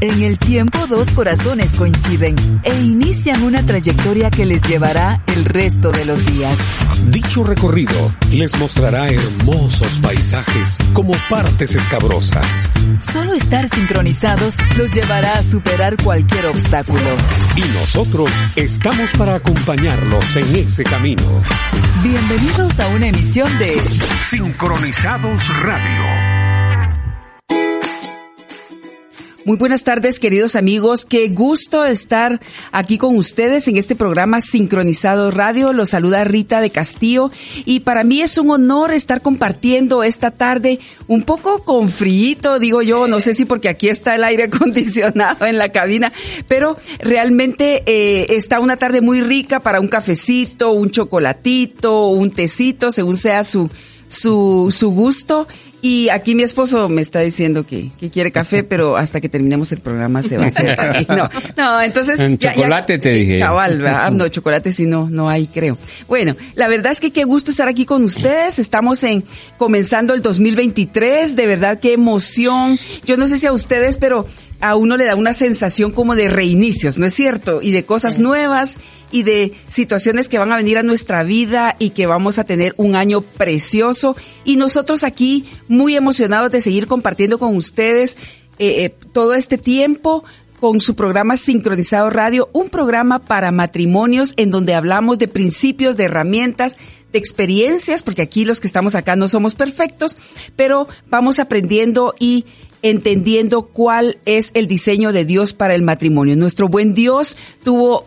En el tiempo dos corazones coinciden e inician una trayectoria que les llevará el resto de los días. Dicho recorrido les mostrará hermosos paisajes como partes escabrosas. Solo estar sincronizados los llevará a superar cualquier obstáculo. Y nosotros estamos para acompañarlos en ese camino. Bienvenidos a una emisión de Sincronizados Radio. Muy buenas tardes, queridos amigos. Qué gusto estar aquí con ustedes en este programa Sincronizado Radio. Los saluda Rita de Castillo y para mí es un honor estar compartiendo esta tarde un poco con frío, digo yo, no sé si porque aquí está el aire acondicionado en la cabina, pero realmente eh, está una tarde muy rica para un cafecito, un chocolatito, un tecito, según sea su su, su gusto y aquí mi esposo me está diciendo que, que, quiere café, pero hasta que terminemos el programa se va a hacer. No, no, entonces. En chocolate te dije. Cabal, ah, no, chocolate sí no, no hay, creo. Bueno, la verdad es que qué gusto estar aquí con ustedes. Estamos en, comenzando el 2023. De verdad, qué emoción. Yo no sé si a ustedes, pero a uno le da una sensación como de reinicios, ¿no es cierto? Y de cosas nuevas y de situaciones que van a venir a nuestra vida y que vamos a tener un año precioso. Y nosotros aquí muy emocionados de seguir compartiendo con ustedes eh, eh, todo este tiempo con su programa Sincronizado Radio, un programa para matrimonios en donde hablamos de principios, de herramientas, de experiencias, porque aquí los que estamos acá no somos perfectos, pero vamos aprendiendo y entendiendo cuál es el diseño de Dios para el matrimonio. Nuestro buen Dios tuvo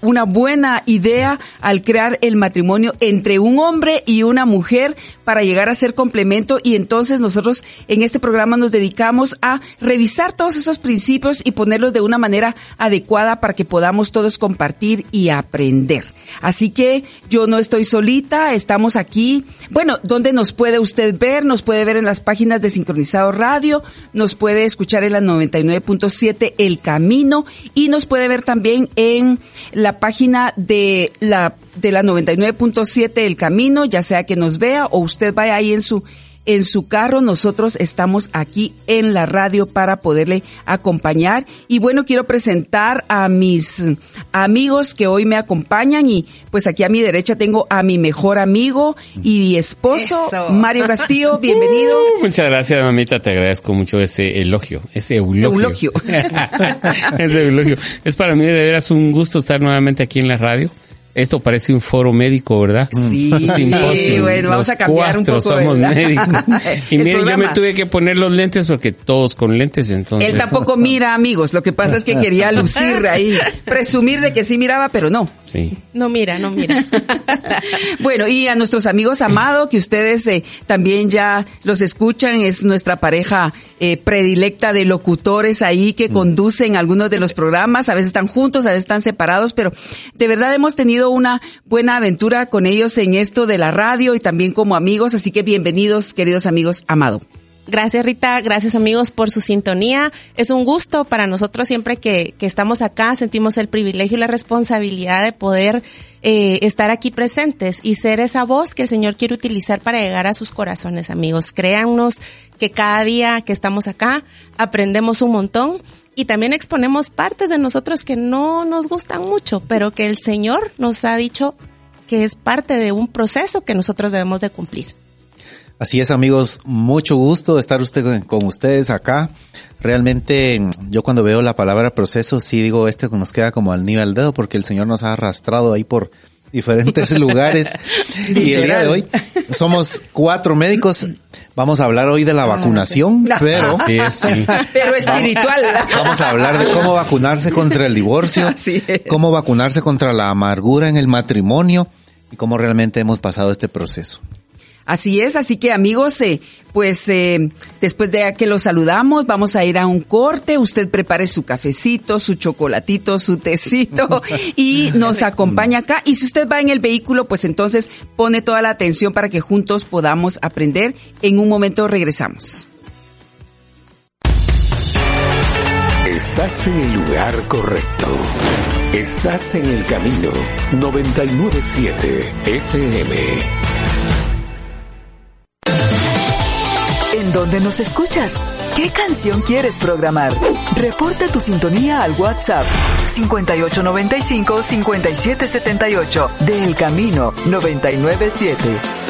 una buena idea al crear el matrimonio entre un hombre y una mujer para llegar a ser complemento y entonces nosotros en este programa nos dedicamos a revisar todos esos principios y ponerlos de una manera adecuada para que podamos todos compartir y aprender. Así que yo no estoy solita, estamos aquí. Bueno, ¿dónde nos puede usted ver? Nos puede ver en las páginas de Sincronizado Radio, nos puede escuchar en la 99.7 El Camino y nos puede ver también en la página de la de la 99.7 El Camino, ya sea que nos vea o usted vaya ahí en su en su carro. Nosotros estamos aquí en la radio para poderle acompañar. Y bueno, quiero presentar a mis amigos que hoy me acompañan y pues aquí a mi derecha tengo a mi mejor amigo y esposo, Mario Castillo. Bienvenido. Uh, muchas gracias, mamita. Te agradezco mucho ese elogio, ese eulogio. Eulogio. ese eulogio. Es para mí de veras un gusto estar nuevamente aquí en la radio. Esto parece un foro médico, ¿verdad? Sí, sí bueno, vamos a cambiar un poco. somos médicos. Y miren, yo me tuve que poner los lentes porque todos con lentes, entonces. Él tampoco mira, amigos. Lo que pasa es que quería lucir ahí, presumir de que sí miraba, pero no. Sí. No mira, no mira. bueno, y a nuestros amigos amados, que ustedes eh, también ya los escuchan, es nuestra pareja eh, predilecta de locutores ahí que conducen algunos de los programas. A veces están juntos, a veces están separados, pero de verdad hemos tenido una buena aventura con ellos en esto de la radio y también como amigos, así que bienvenidos, queridos amigos, Amado. Gracias Rita, gracias amigos por su sintonía. Es un gusto para nosotros siempre que, que estamos acá, sentimos el privilegio y la responsabilidad de poder eh, estar aquí presentes y ser esa voz que el Señor quiere utilizar para llegar a sus corazones amigos. Créannos que cada día que estamos acá aprendemos un montón y también exponemos partes de nosotros que no nos gustan mucho, pero que el Señor nos ha dicho que es parte de un proceso que nosotros debemos de cumplir. Así es, amigos, mucho gusto estar usted con ustedes acá. Realmente, yo cuando veo la palabra proceso, sí digo, este nos queda como al nivel dedo, porque el Señor nos ha arrastrado ahí por diferentes lugares. y el día de hoy somos cuatro médicos. Vamos a hablar hoy de la vacunación, pero sí, sí. pero espiritual. Vamos a hablar de cómo vacunarse contra el divorcio, cómo vacunarse contra la amargura en el matrimonio y cómo realmente hemos pasado este proceso. Así es, así que amigos, eh, pues eh, después de que los saludamos, vamos a ir a un corte. Usted prepare su cafecito, su chocolatito, su tecito y nos acompaña acá. Y si usted va en el vehículo, pues entonces pone toda la atención para que juntos podamos aprender. En un momento regresamos. Estás en el lugar correcto. Estás en el camino 997 FM. ¿En dónde nos escuchas? ¿Qué canción quieres programar? Reporta tu sintonía al WhatsApp 5895-5778 de El Camino 997.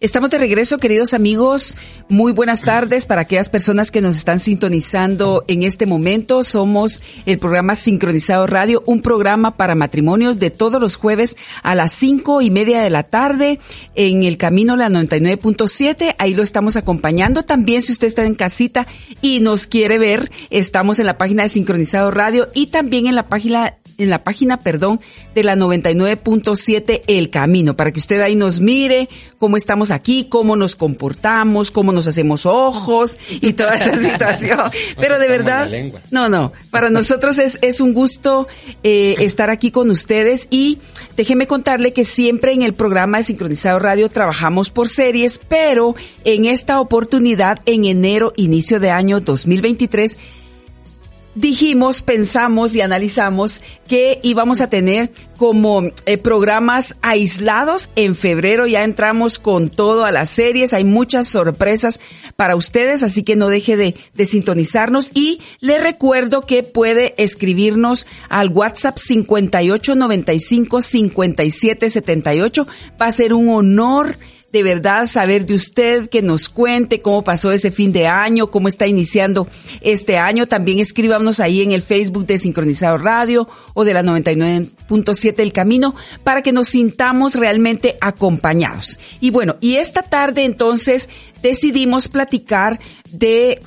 Estamos de regreso, queridos amigos. Muy buenas tardes para aquellas personas que nos están sintonizando en este momento. Somos el programa Sincronizado Radio, un programa para matrimonios de todos los jueves a las cinco y media de la tarde en el camino la 99.7. Ahí lo estamos acompañando. También si usted está en casita y nos quiere ver, estamos en la página de Sincronizado Radio y también en la página en la página, perdón, de la 99.7 El Camino, para que usted ahí nos mire cómo estamos aquí, cómo nos comportamos, cómo nos hacemos ojos y toda esa situación. Pero de verdad, no, no, para nosotros es, es un gusto eh, estar aquí con ustedes y déjeme contarle que siempre en el programa de Sincronizado Radio trabajamos por series, pero en esta oportunidad, en enero, inicio de año 2023, dijimos, pensamos y analizamos que íbamos a tener como eh, programas aislados. En febrero ya entramos con todo a las series. Hay muchas sorpresas para ustedes, así que no deje de, de sintonizarnos. Y le recuerdo que puede escribirnos al WhatsApp 5895 5778. Va a ser un honor de verdad saber de usted, que nos cuente cómo pasó ese fin de año, cómo está iniciando este año. También escríbanos ahí en el Facebook de Sincronizado Radio o de la 99.7 El Camino para que nos sintamos realmente acompañados. Y bueno, y esta tarde entonces decidimos platicar de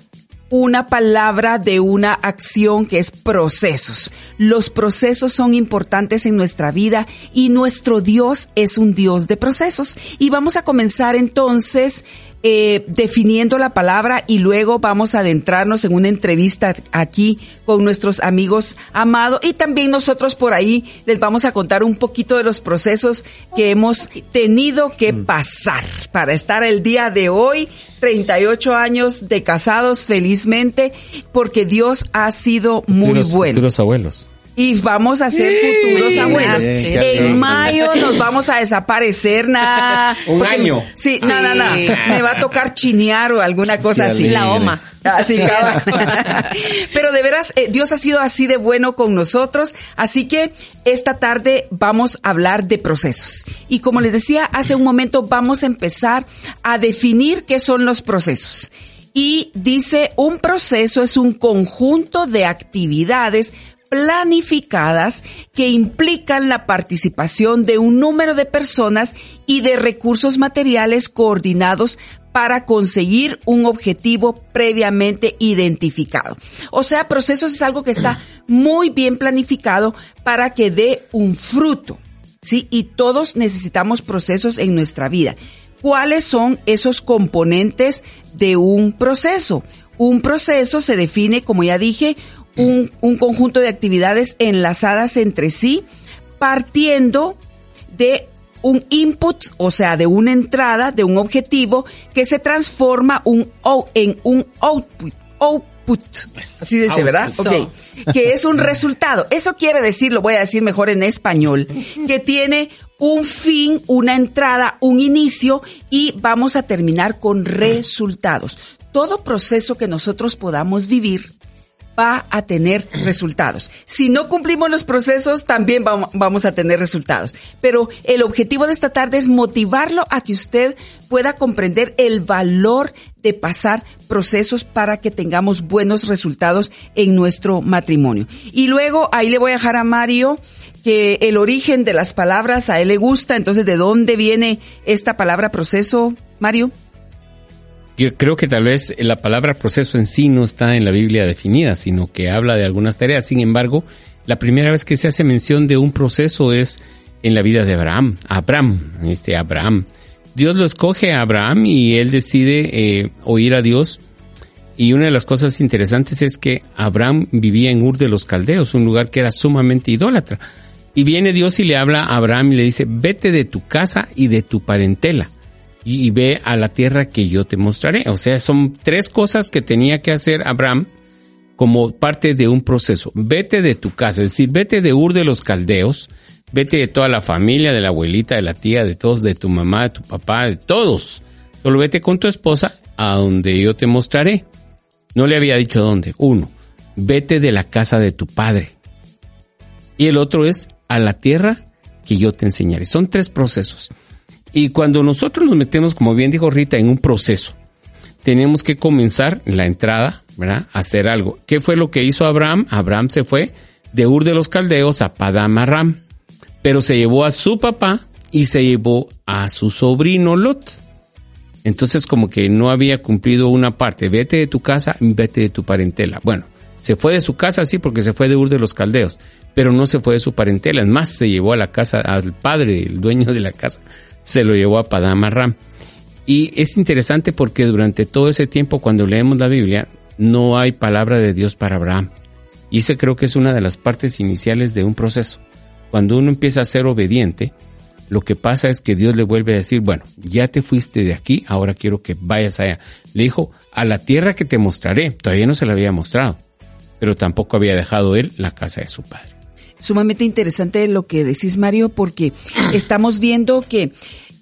una palabra de una acción que es procesos. Los procesos son importantes en nuestra vida y nuestro Dios es un Dios de procesos. Y vamos a comenzar entonces eh, definiendo la palabra y luego vamos a adentrarnos en una entrevista aquí con nuestros amigos amados y también nosotros por ahí les vamos a contar un poquito de los procesos que hemos tenido que mm. pasar para estar el día de hoy 38 años de casados felizmente porque Dios ha sido muy bueno. Futuros abuelos y vamos a ser futuros abuelos. en mayo nos vamos a desaparecer, nada. Un año. Sí, nada, nada. Me va a tocar chinear o alguna cosa así. La OMA. Así, Pero de veras, eh, Dios ha sido así de bueno con nosotros. Así que esta tarde vamos a hablar de procesos. Y como les decía hace un momento, vamos a empezar a definir qué son los procesos y dice un proceso es un conjunto de actividades planificadas que implican la participación de un número de personas y de recursos materiales coordinados para conseguir un objetivo previamente identificado. O sea, procesos es algo que está muy bien planificado para que dé un fruto. Sí, y todos necesitamos procesos en nuestra vida. ¿Cuáles son esos componentes de un proceso? Un proceso se define, como ya dije, un, un conjunto de actividades enlazadas entre sí, partiendo de un input, o sea, de una entrada, de un objetivo, que se transforma un, en un output. output así dice, ¿verdad? Ok. Que es un resultado. Eso quiere decir, lo voy a decir mejor en español, que tiene un fin, una entrada, un inicio y vamos a terminar con resultados. Todo proceso que nosotros podamos vivir va a tener resultados. Si no cumplimos los procesos, también vamos a tener resultados. Pero el objetivo de esta tarde es motivarlo a que usted pueda comprender el valor de pasar procesos para que tengamos buenos resultados en nuestro matrimonio. Y luego ahí le voy a dejar a Mario que el origen de las palabras a él le gusta, entonces ¿de dónde viene esta palabra proceso, Mario? Yo creo que tal vez la palabra proceso en sí no está en la Biblia definida, sino que habla de algunas tareas. Sin embargo, la primera vez que se hace mención de un proceso es en la vida de Abraham. Abraham, este Abraham. Dios lo escoge a Abraham y él decide eh, oír a Dios. Y una de las cosas interesantes es que Abraham vivía en Ur de los Caldeos, un lugar que era sumamente idólatra. Y viene Dios y le habla a Abraham y le dice, vete de tu casa y de tu parentela y, ve a la tierra que yo te mostraré. O sea, son tres cosas que tenía que hacer Abraham como parte de un proceso. Vete de tu casa, es decir, vete de Ur de los Caldeos, Vete de toda la familia, de la abuelita, de la tía, de todos, de tu mamá, de tu papá, de todos. Solo vete con tu esposa a donde yo te mostraré. No le había dicho dónde. Uno, vete de la casa de tu padre. Y el otro es a la tierra que yo te enseñaré. Son tres procesos. Y cuando nosotros nos metemos, como bien dijo Rita, en un proceso, tenemos que comenzar la entrada, ¿verdad? A hacer algo. ¿Qué fue lo que hizo Abraham? Abraham se fue de Ur de los Caldeos a Padam Aram, pero se llevó a su papá y se llevó a su sobrino Lot. Entonces como que no había cumplido una parte. Vete de tu casa, vete de tu parentela. Bueno, se fue de su casa sí porque se fue de Ur de los Caldeos, pero no se fue de su parentela. Es más, se llevó a la casa, al padre, el dueño de la casa, se lo llevó a Padam Aram. Y es interesante porque durante todo ese tiempo cuando leemos la Biblia no hay palabra de Dios para Abraham. Y ese creo que es una de las partes iniciales de un proceso. Cuando uno empieza a ser obediente, lo que pasa es que Dios le vuelve a decir, bueno, ya te fuiste de aquí, ahora quiero que vayas allá. Le dijo, a la tierra que te mostraré. Todavía no se la había mostrado, pero tampoco había dejado él la casa de su padre. Sumamente interesante lo que decís, Mario, porque estamos viendo que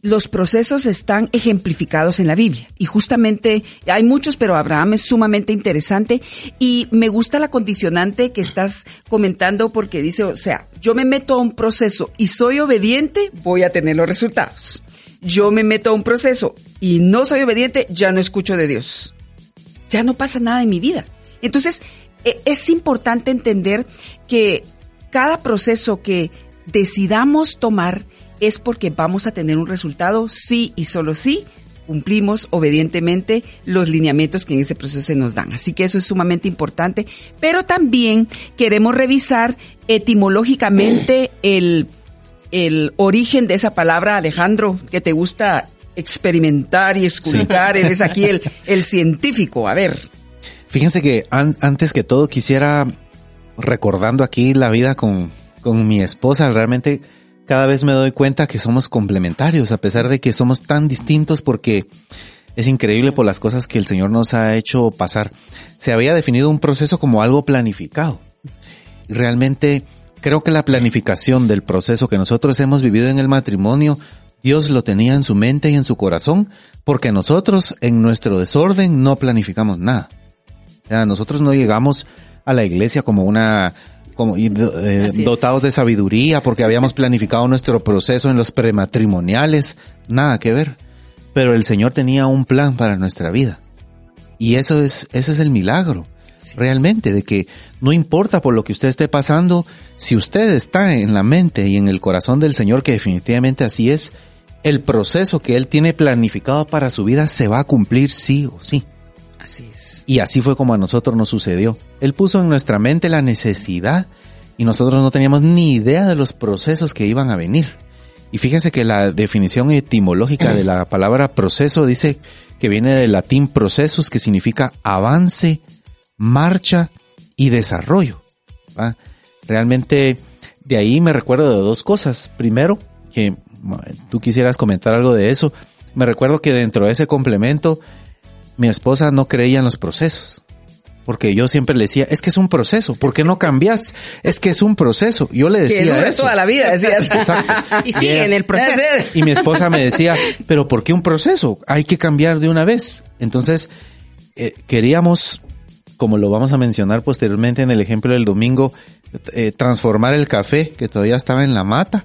los procesos están ejemplificados en la Biblia. Y justamente hay muchos, pero Abraham es sumamente interesante. Y me gusta la condicionante que estás comentando porque dice, o sea, yo me meto a un proceso y soy obediente, voy a tener los resultados. Yo me meto a un proceso y no soy obediente, ya no escucho de Dios. Ya no pasa nada en mi vida. Entonces, e, es importante entender que cada proceso que decidamos tomar es porque vamos a tener un resultado sí y solo sí cumplimos obedientemente los lineamientos que en ese proceso se nos dan. Así que eso es sumamente importante. Pero también queremos revisar etimológicamente el, el origen de esa palabra, Alejandro, que te gusta experimentar y escuchar. Eres aquí el, el científico. A ver. Fíjense que antes que todo quisiera, recordando aquí la vida con, con mi esposa, realmente cada vez me doy cuenta que somos complementarios, a pesar de que somos tan distintos porque es increíble por las cosas que el Señor nos ha hecho pasar. Se había definido un proceso como algo planificado. Y realmente creo que la planificación del proceso que nosotros hemos vivido en el matrimonio, Dios lo tenía en su mente y en su corazón, porque nosotros en nuestro desorden no planificamos nada. nosotros no llegamos a la iglesia como una como eh, dotados de sabiduría porque habíamos planificado nuestro proceso en los prematrimoniales, nada que ver. Pero el Señor tenía un plan para nuestra vida. Y eso es, ese es el milagro. realmente, de que no importa por lo que usted esté pasando, si usted está en la mente y en el corazón del Señor, que definitivamente así es, el proceso que Él tiene planificado para su vida se va a cumplir sí o sí. Así es. Y así fue como a nosotros nos sucedió. Él puso en nuestra mente la necesidad y nosotros no teníamos ni idea de los procesos que iban a venir. Y fíjense que la definición etimológica de la palabra proceso dice que viene del latín procesus, que significa avance, marcha y desarrollo. Realmente de ahí me recuerdo de dos cosas. Primero, que tú quisieras comentar algo de eso. Me recuerdo que dentro de ese complemento mi esposa no creía en los procesos. Porque yo siempre le decía, es que es un proceso, ¿por qué no cambias? Es que es un proceso. Yo le decía que eso. toda la vida, decías. Y sigue en el proceso. Y mi esposa me decía, pero ¿por qué un proceso? Hay que cambiar de una vez. Entonces, eh, queríamos, como lo vamos a mencionar posteriormente en el ejemplo del domingo, eh, transformar el café, que todavía estaba en la mata,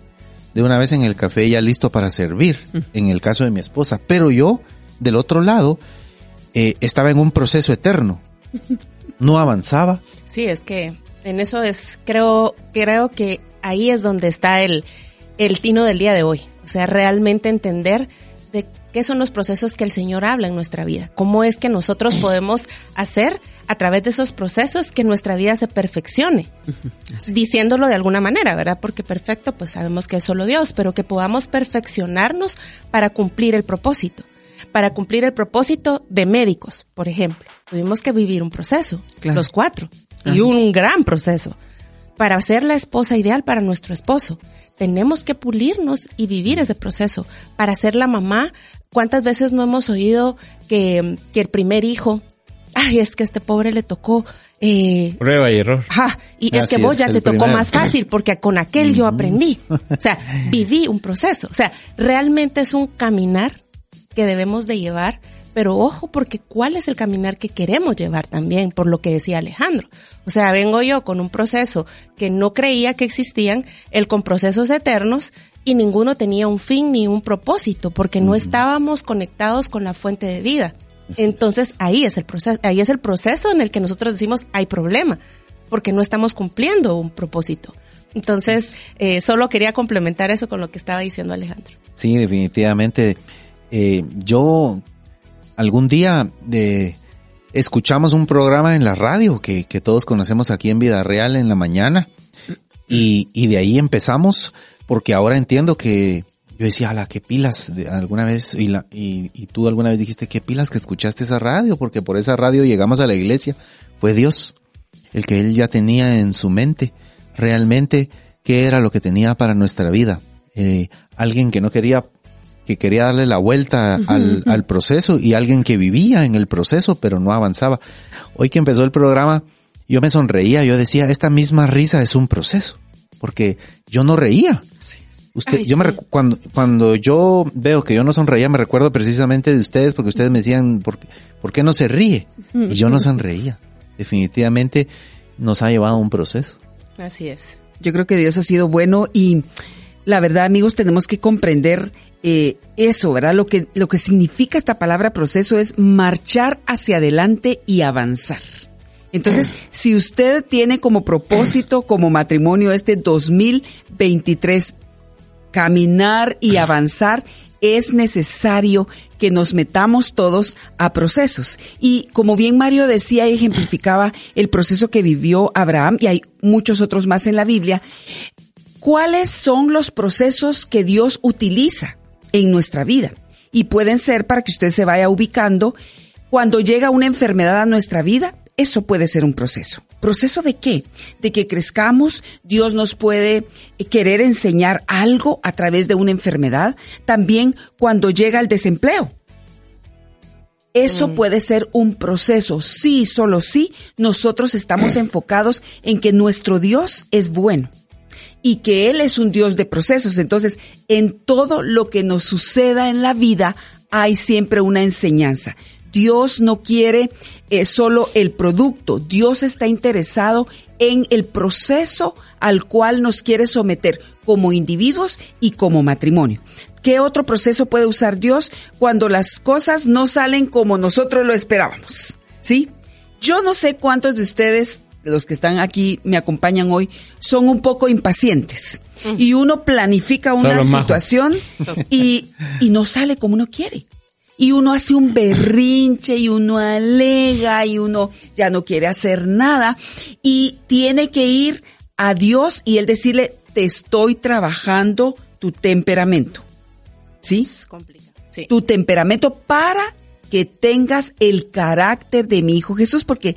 de una vez en el café ya listo para servir, en el caso de mi esposa. Pero yo, del otro lado, eh, estaba en un proceso eterno. No avanzaba. Sí, es que en eso es, creo, creo que ahí es donde está el, el tino del día de hoy. O sea, realmente entender de qué son los procesos que el Señor habla en nuestra vida. Cómo es que nosotros podemos hacer a través de esos procesos que nuestra vida se perfeccione. Diciéndolo de alguna manera, ¿verdad? Porque perfecto, pues sabemos que es solo Dios, pero que podamos perfeccionarnos para cumplir el propósito para cumplir el propósito de médicos, por ejemplo. Tuvimos que vivir un proceso, los cuatro, y un gran proceso. Para ser la esposa ideal para nuestro esposo, tenemos que pulirnos y vivir ese proceso. Para ser la mamá, ¿cuántas veces no hemos oído que, que el primer hijo ay, es que a este pobre le tocó eh, Prueba y error. Ajá, y es que vos es, ya te tocó primero. más fácil porque con aquel yo aprendí. O sea, viví un proceso. O sea, realmente es un caminar que debemos de llevar, pero ojo porque cuál es el caminar que queremos llevar también, por lo que decía Alejandro. O sea, vengo yo con un proceso que no creía que existían, el con procesos eternos y ninguno tenía un fin ni un propósito porque no estábamos conectados con la fuente de vida. Así es. Entonces ahí es el proceso, ahí es el proceso en el que nosotros decimos hay problema, porque no estamos cumpliendo un propósito. Entonces, eh, solo quería complementar eso con lo que estaba diciendo Alejandro. Sí, definitivamente. Eh, yo algún día de, escuchamos un programa en la radio que, todos conocemos aquí en Vida Real en la mañana y, y de ahí empezamos porque ahora entiendo que yo decía, ala, qué pilas de, alguna vez y, la, y, y tú alguna vez dijiste, qué pilas que escuchaste esa radio porque por esa radio llegamos a la iglesia. Fue Dios el que él ya tenía en su mente realmente qué era lo que tenía para nuestra vida. Eh, alguien que no quería, que quería darle la vuelta al, al proceso y alguien que vivía en el proceso pero no avanzaba. Hoy que empezó el programa, yo me sonreía, yo decía, esta misma risa es un proceso, porque yo no reía. Usted, Ay, yo me sí. cuando, cuando yo veo que yo no sonreía, me recuerdo precisamente de ustedes, porque ustedes me decían, ¿por, ¿por qué no se ríe? Y yo no sonreía. Definitivamente nos ha llevado a un proceso. Así es. Yo creo que Dios ha sido bueno y la verdad, amigos, tenemos que comprender eh, eso, ¿verdad? Lo que, lo que significa esta palabra proceso es marchar hacia adelante y avanzar. Entonces, si usted tiene como propósito, como matrimonio este 2023, caminar y avanzar, es necesario que nos metamos todos a procesos. Y como bien Mario decía y ejemplificaba el proceso que vivió Abraham, y hay muchos otros más en la Biblia, ¿cuáles son los procesos que Dios utiliza en nuestra vida? Y pueden ser para que usted se vaya ubicando, cuando llega una enfermedad a nuestra vida, eso puede ser un proceso. ¿Proceso de qué? De que crezcamos, Dios nos puede querer enseñar algo a través de una enfermedad. También cuando llega el desempleo. Eso puede ser un proceso. Sí, solo sí, nosotros estamos enfocados en que nuestro Dios es bueno y que Él es un Dios de procesos. Entonces, en todo lo que nos suceda en la vida hay siempre una enseñanza. Dios no quiere eh, solo el producto, Dios está interesado en el proceso al cual nos quiere someter como individuos y como matrimonio. ¿Qué otro proceso puede usar Dios cuando las cosas no salen como nosotros lo esperábamos? ¿Sí? Yo no sé cuántos de ustedes, los que están aquí, me acompañan hoy, son un poco impacientes. Y uno planifica una Solo situación y, y no sale como uno quiere. Y uno hace un berrinche y uno alega y uno ya no quiere hacer nada y tiene que ir a Dios y él decirle, te estoy trabajando tu temperamento. ¿Sí? Es complicado. Sí. tu temperamento para que tengas el carácter de mi Hijo Jesús, porque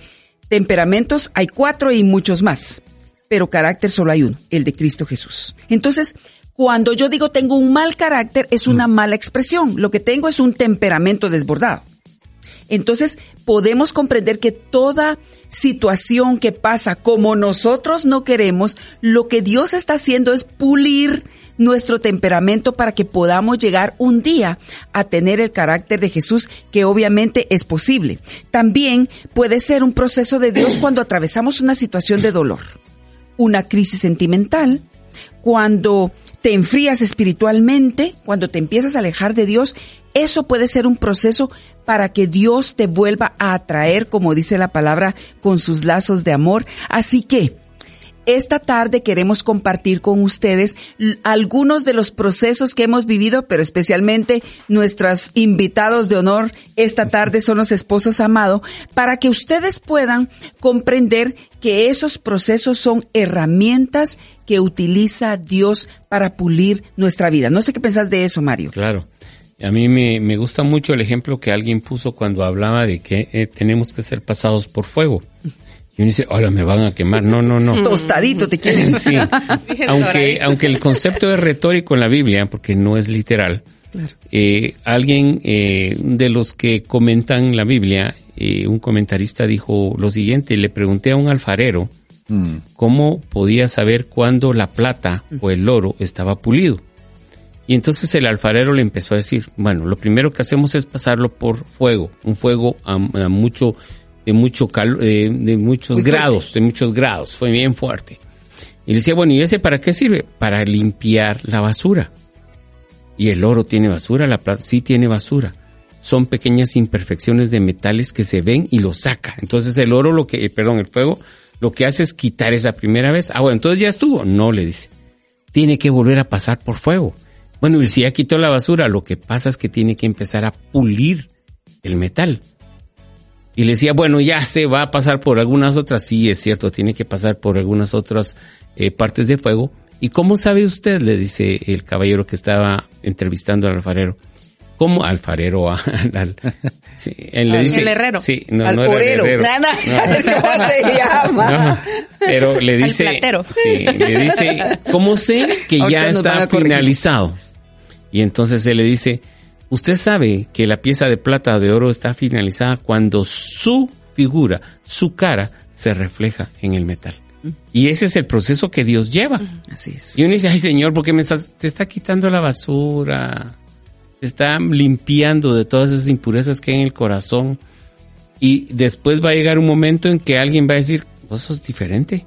temperamentos hay cuatro y muchos más, pero carácter solo hay uno, el de Cristo Jesús. Entonces, cuando yo digo tengo un mal carácter, es una mala expresión. Lo que tengo es un temperamento desbordado. Entonces, podemos comprender que toda situación que pasa como nosotros no queremos, lo que Dios está haciendo es pulir nuestro temperamento para que podamos llegar un día a tener el carácter de Jesús, que obviamente es posible. También puede ser un proceso de Dios cuando atravesamos una situación de dolor, una crisis sentimental, cuando te enfrías espiritualmente, cuando te empiezas a alejar de Dios, eso puede ser un proceso para que Dios te vuelva a atraer, como dice la palabra, con sus lazos de amor. Así que, esta tarde queremos compartir con ustedes algunos de los procesos que hemos vivido, pero especialmente nuestros invitados de honor esta tarde son los esposos amados, para que ustedes puedan comprender que esos procesos son herramientas que utiliza Dios para pulir nuestra vida. No sé qué pensás de eso, Mario. Claro. A mí me, me gusta mucho el ejemplo que alguien puso cuando hablaba de que eh, tenemos que ser pasados por fuego. Y uno dice, hola, me van a quemar. No, no, no. Tostadito te quieren. Sí. aunque, aunque el concepto es retórico en la Biblia, porque no es literal, eh, alguien eh, de los que comentan la Biblia eh, un comentarista dijo lo siguiente, le pregunté a un alfarero Mm. cómo podía saber cuándo la plata o el oro estaba pulido. Y entonces el alfarero le empezó a decir, bueno, lo primero que hacemos es pasarlo por fuego, un fuego a, a mucho, de mucho cal- de, de muchos Muy fuerte. grados, de muchos grados, fue bien fuerte. Y le decía, bueno, ¿y ese para qué sirve? Para limpiar la basura. Y el oro tiene basura, la plata sí tiene basura. Son pequeñas imperfecciones de metales que se ven y lo saca. Entonces el oro, lo que, eh, perdón, el fuego, lo que hace es quitar esa primera vez. Ah, bueno, entonces ya estuvo. No, le dice. Tiene que volver a pasar por fuego. Bueno, y si ya quitó la basura, lo que pasa es que tiene que empezar a pulir el metal. Y le decía, bueno, ya se va a pasar por algunas otras. Sí, es cierto, tiene que pasar por algunas otras eh, partes de fuego. ¿Y cómo sabe usted? Le dice el caballero que estaba entrevistando al alfarero. ¿Cómo? Alfarero, ah, al, sí, él le Al- dice, el herrero. Sí, no, Al no era el herrero. No, no, ¿sabes ¿Cómo se llama? No, pero le Al dice, sí, le dice, ¿cómo sé que ya está finalizado? Y entonces él le dice, usted sabe que la pieza de plata o de oro está finalizada cuando su figura, su cara, se refleja en el metal. Y ese es el proceso que Dios lleva. Así es. Y uno dice, ay Señor, ¿por qué me estás, te está quitando la basura? Te está limpiando de todas esas impurezas que hay en el corazón. Y después va a llegar un momento en que alguien va a decir, vos sos diferente.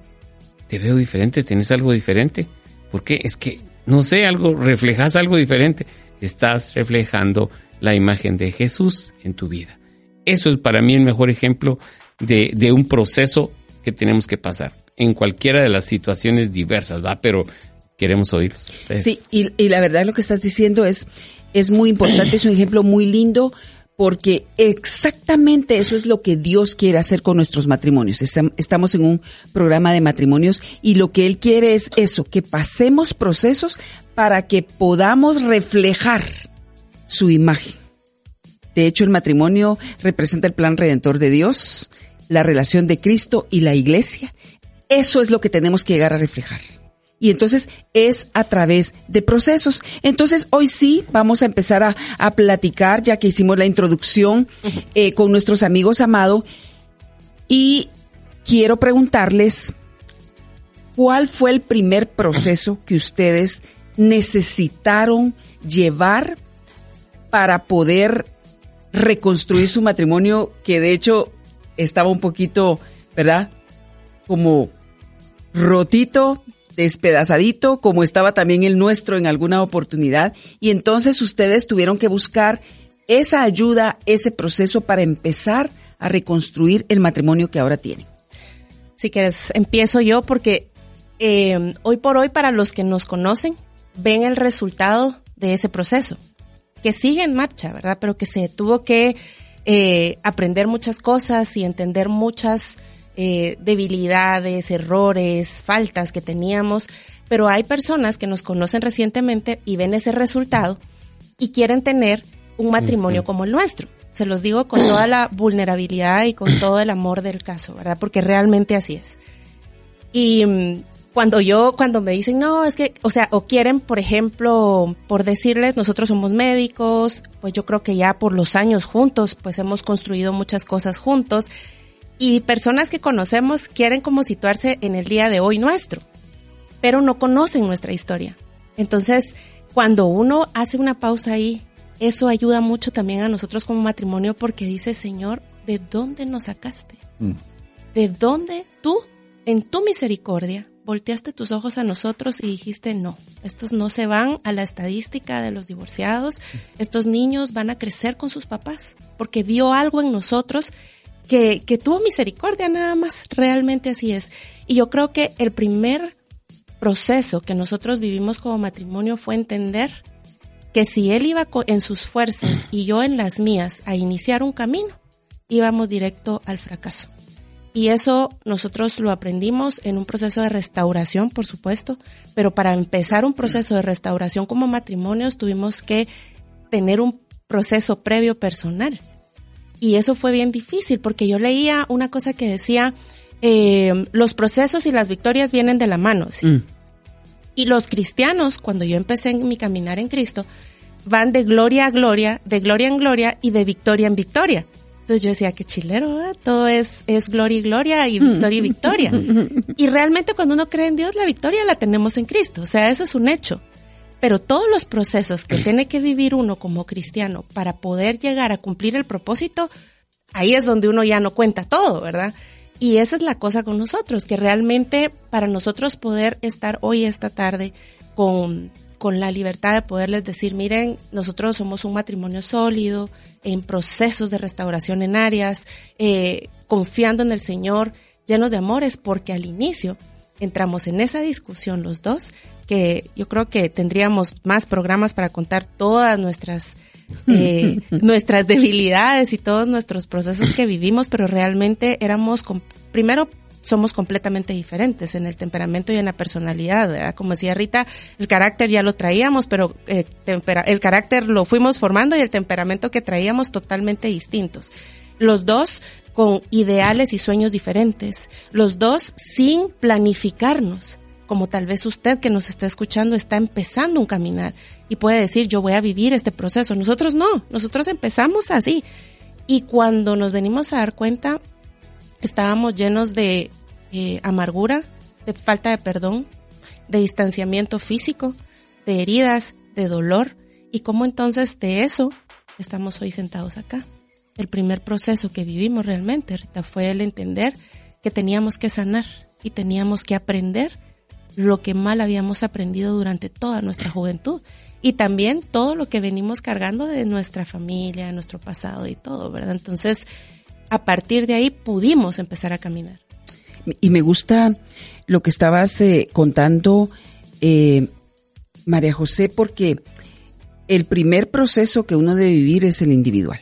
Te veo diferente, tienes algo diferente. ¿Por qué? Es que, no sé, algo, reflejas algo diferente. Estás reflejando la imagen de Jesús en tu vida. Eso es para mí el mejor ejemplo de, de un proceso que tenemos que pasar en cualquiera de las situaciones diversas, ¿va? Pero queremos oírlos. Sí, y, y la verdad lo que estás diciendo es, es muy importante, es un ejemplo muy lindo porque exactamente eso es lo que Dios quiere hacer con nuestros matrimonios. Estam- Estamos en un programa de matrimonios y lo que Él quiere es eso, que pasemos procesos para que podamos reflejar su imagen. De hecho, el matrimonio representa el plan redentor de Dios, la relación de Cristo y la iglesia. Eso es lo que tenemos que llegar a reflejar. Y entonces es a través de procesos. Entonces hoy sí vamos a empezar a, a platicar, ya que hicimos la introducción eh, con nuestros amigos Amado. Y quiero preguntarles, ¿cuál fue el primer proceso que ustedes necesitaron llevar para poder reconstruir su matrimonio, que de hecho estaba un poquito, ¿verdad? Como rotito, despedazadito, como estaba también el nuestro en alguna oportunidad. Y entonces ustedes tuvieron que buscar esa ayuda, ese proceso para empezar a reconstruir el matrimonio que ahora tienen. Si quieres, empiezo yo porque eh, hoy por hoy para los que nos conocen ven el resultado de ese proceso, que sigue en marcha, ¿verdad? Pero que se tuvo que eh, aprender muchas cosas y entender muchas eh, debilidades, errores, faltas que teníamos, pero hay personas que nos conocen recientemente y ven ese resultado y quieren tener un matrimonio como el nuestro. Se los digo con toda la vulnerabilidad y con todo el amor del caso, ¿verdad? Porque realmente así es. Y mm, cuando yo, cuando me dicen, no, es que, o sea, o quieren, por ejemplo, por decirles, nosotros somos médicos, pues yo creo que ya por los años juntos, pues hemos construido muchas cosas juntos. Y personas que conocemos quieren como situarse en el día de hoy nuestro, pero no conocen nuestra historia. Entonces, cuando uno hace una pausa ahí, eso ayuda mucho también a nosotros como matrimonio porque dice, Señor, ¿de dónde nos sacaste? Mm. ¿De dónde tú, en tu misericordia, volteaste tus ojos a nosotros y dijiste, no, estos no se van a la estadística de los divorciados, estos niños van a crecer con sus papás, porque vio algo en nosotros que, que tuvo misericordia nada más, realmente así es. Y yo creo que el primer proceso que nosotros vivimos como matrimonio fue entender que si él iba en sus fuerzas y yo en las mías a iniciar un camino, íbamos directo al fracaso. Y eso nosotros lo aprendimos en un proceso de restauración, por supuesto, pero para empezar un proceso de restauración como matrimonios tuvimos que tener un proceso previo personal. Y eso fue bien difícil porque yo leía una cosa que decía, eh, los procesos y las victorias vienen de la mano. ¿sí? Mm. Y los cristianos, cuando yo empecé en mi caminar en Cristo, van de gloria a gloria, de gloria en gloria y de victoria en victoria. Entonces yo decía, qué chilero, ¿verdad? todo es, es gloria y gloria y victoria y victoria. y realmente cuando uno cree en Dios, la victoria la tenemos en Cristo. O sea, eso es un hecho. Pero todos los procesos que tiene que vivir uno como cristiano para poder llegar a cumplir el propósito, ahí es donde uno ya no cuenta todo, ¿verdad? Y esa es la cosa con nosotros, que realmente para nosotros poder estar hoy, esta tarde, con, con la libertad de poderles decir, miren, nosotros somos un matrimonio sólido, en procesos de restauración en áreas, eh, confiando en el Señor, llenos de amores, porque al inicio entramos en esa discusión los dos, que yo creo que tendríamos más programas para contar todas nuestras eh, nuestras debilidades y todos nuestros procesos que vivimos, pero realmente éramos, primero somos completamente diferentes en el temperamento y en la personalidad, ¿verdad? Como decía Rita, el carácter ya lo traíamos, pero eh, el carácter lo fuimos formando y el temperamento que traíamos totalmente distintos. Los dos con ideales y sueños diferentes, los dos sin planificarnos, como tal vez usted que nos está escuchando está empezando un caminar y puede decir yo voy a vivir este proceso. Nosotros no, nosotros empezamos así. Y cuando nos venimos a dar cuenta, estábamos llenos de eh, amargura, de falta de perdón, de distanciamiento físico, de heridas, de dolor. Y cómo entonces de eso estamos hoy sentados acá. El primer proceso que vivimos realmente, Rita, fue el entender que teníamos que sanar y teníamos que aprender lo que mal habíamos aprendido durante toda nuestra juventud y también todo lo que venimos cargando de nuestra familia, nuestro pasado y todo, ¿verdad? Entonces, a partir de ahí pudimos empezar a caminar. Y me gusta lo que estabas eh, contando, eh, María José, porque el primer proceso que uno debe vivir es el individual.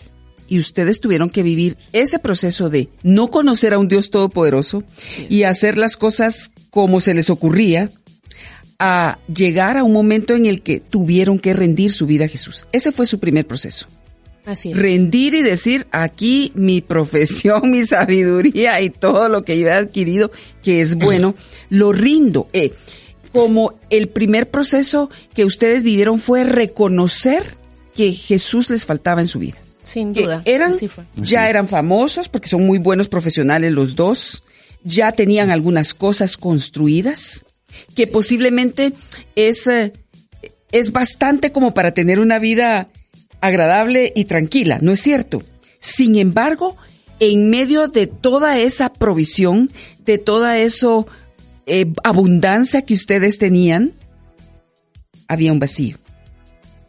Y ustedes tuvieron que vivir ese proceso de no conocer a un Dios todopoderoso y hacer las cosas como se les ocurría, a llegar a un momento en el que tuvieron que rendir su vida a Jesús. Ese fue su primer proceso. Así es. Rendir y decir, aquí mi profesión, mi sabiduría y todo lo que yo he adquirido, que es bueno, lo rindo. Eh, como el primer proceso que ustedes vivieron fue reconocer que Jesús les faltaba en su vida. Sin duda. eran, ya eran famosos porque son muy buenos profesionales los dos, ya tenían algunas cosas construidas, que posiblemente es, eh, es bastante como para tener una vida agradable y tranquila, ¿no es cierto? Sin embargo, en medio de toda esa provisión, de toda esa eh, abundancia que ustedes tenían, había un vacío.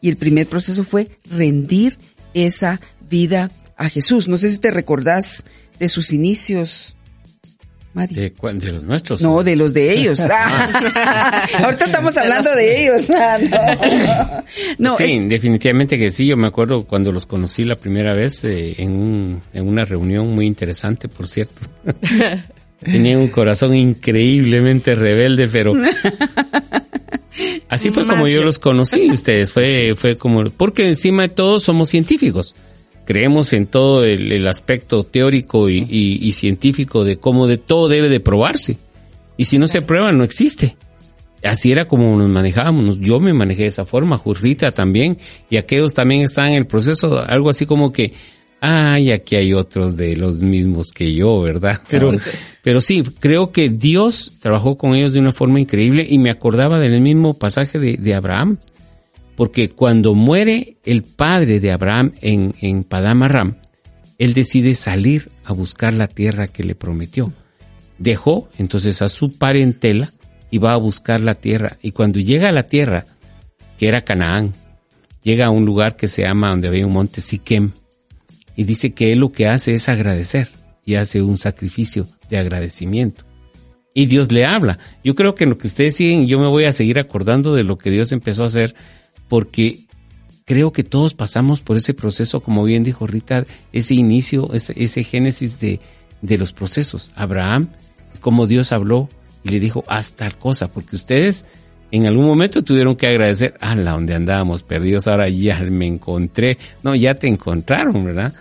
Y el primer proceso fue rendir esa vida a Jesús. No sé si te recordás de sus inicios, ¿De, los nuestros? No, de los de ellos. Ahorita estamos hablando de ellos. no, sí, definitivamente que sí. Yo me acuerdo cuando los conocí la primera vez eh, en, un, en una reunión muy interesante, por cierto. Tenía un corazón increíblemente rebelde, pero así fue como yo los conocí ustedes. Fue, fue como, porque encima de todo somos científicos creemos en todo el, aspecto teórico y, científico de cómo de todo debe de probarse. Y si no se prueba, no existe. Así era como nos manejábamos. Yo me manejé de esa forma, Jurrita también, y aquellos también están en el proceso, algo así como que, ay, aquí hay otros de los mismos que yo, ¿verdad? Pero, pero sí, creo que Dios trabajó con ellos de una forma increíble y me acordaba del mismo pasaje de, de Abraham porque cuando muere el padre de Abraham en, en Padam Aram, él decide salir a buscar la tierra que le prometió. Dejó entonces a su parentela y va a buscar la tierra. Y cuando llega a la tierra, que era Canaán, llega a un lugar que se llama donde había un monte Siquem, y dice que él lo que hace es agradecer y hace un sacrificio de agradecimiento. Y Dios le habla. Yo creo que en lo que ustedes siguen, yo me voy a seguir acordando de lo que Dios empezó a hacer porque creo que todos pasamos por ese proceso, como bien dijo Rita, ese inicio, ese, génesis de, de los procesos. Abraham, como Dios habló y le dijo, haz tal cosa, porque ustedes en algún momento tuvieron que agradecer, a la donde andábamos perdidos, ahora ya me encontré. No, ya te encontraron, ¿verdad?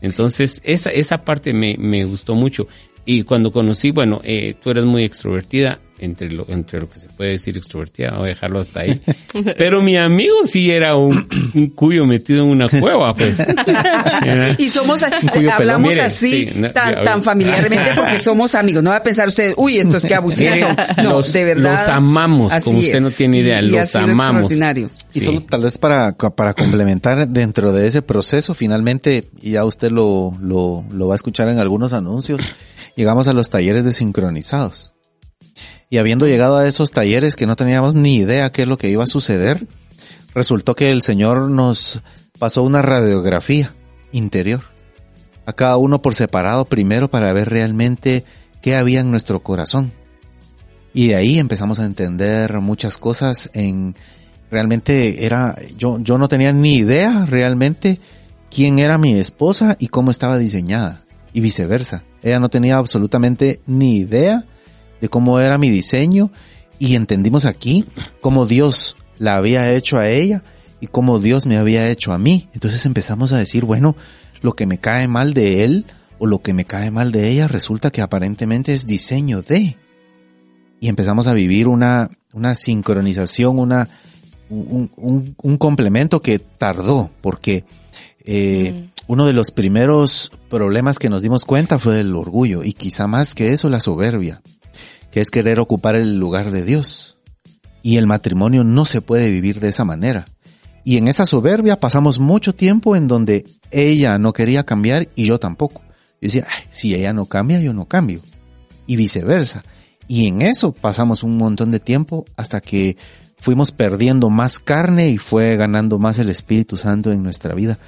Entonces, esa, esa parte me, me gustó mucho. Y cuando conocí, bueno, eh, tú eres muy extrovertida, entre lo, entre lo que se puede decir extrovertida, voy a dejarlo hasta ahí. Pero mi amigo sí era un, un cuyo metido en una cueva, pues. y somos, hablamos Mire, así, sí, no, tan, tan familiarmente porque somos amigos. No va a pensar usted, uy, esto es que abusivo. No, los- de verdad. los amamos, como usted no tiene idea, Y los amamos. extraordinario. Y Sí. solo tal vez para, para complementar dentro de ese proceso, finalmente, y ya usted lo, lo, lo va a escuchar en algunos anuncios, llegamos a los talleres de sincronizados. Y habiendo llegado a esos talleres que no teníamos ni idea qué es lo que iba a suceder, resultó que el Señor nos pasó una radiografía interior. A cada uno por separado primero para ver realmente qué había en nuestro corazón. Y de ahí empezamos a entender muchas cosas en realmente era yo yo no tenía ni idea realmente quién era mi esposa y cómo estaba diseñada y viceversa. Ella no tenía absolutamente ni idea de cómo era mi diseño y entendimos aquí cómo Dios la había hecho a ella y cómo Dios me había hecho a mí. Entonces empezamos a decir, bueno, lo que me cae mal de él o lo que me cae mal de ella resulta que aparentemente es diseño de. Y empezamos a vivir una, una sincronización, una, un, un- un complemento que tardó, porque eh, uno de los primeros problemas que nos dimos cuenta fue el orgullo, y quizá más que eso la soberbia, que es querer ocupar el lugar de Dios. Y el matrimonio no se puede vivir de esa manera. Y en esa soberbia pasamos mucho tiempo en donde ella no quería cambiar y yo tampoco. Yo decía, "Ay, si ella no cambia, yo no cambio. Y viceversa. Y en eso pasamos un montón de tiempo hasta que fuimos perdiendo más carne y fue ganando más el Espíritu Santo en nuestra vida.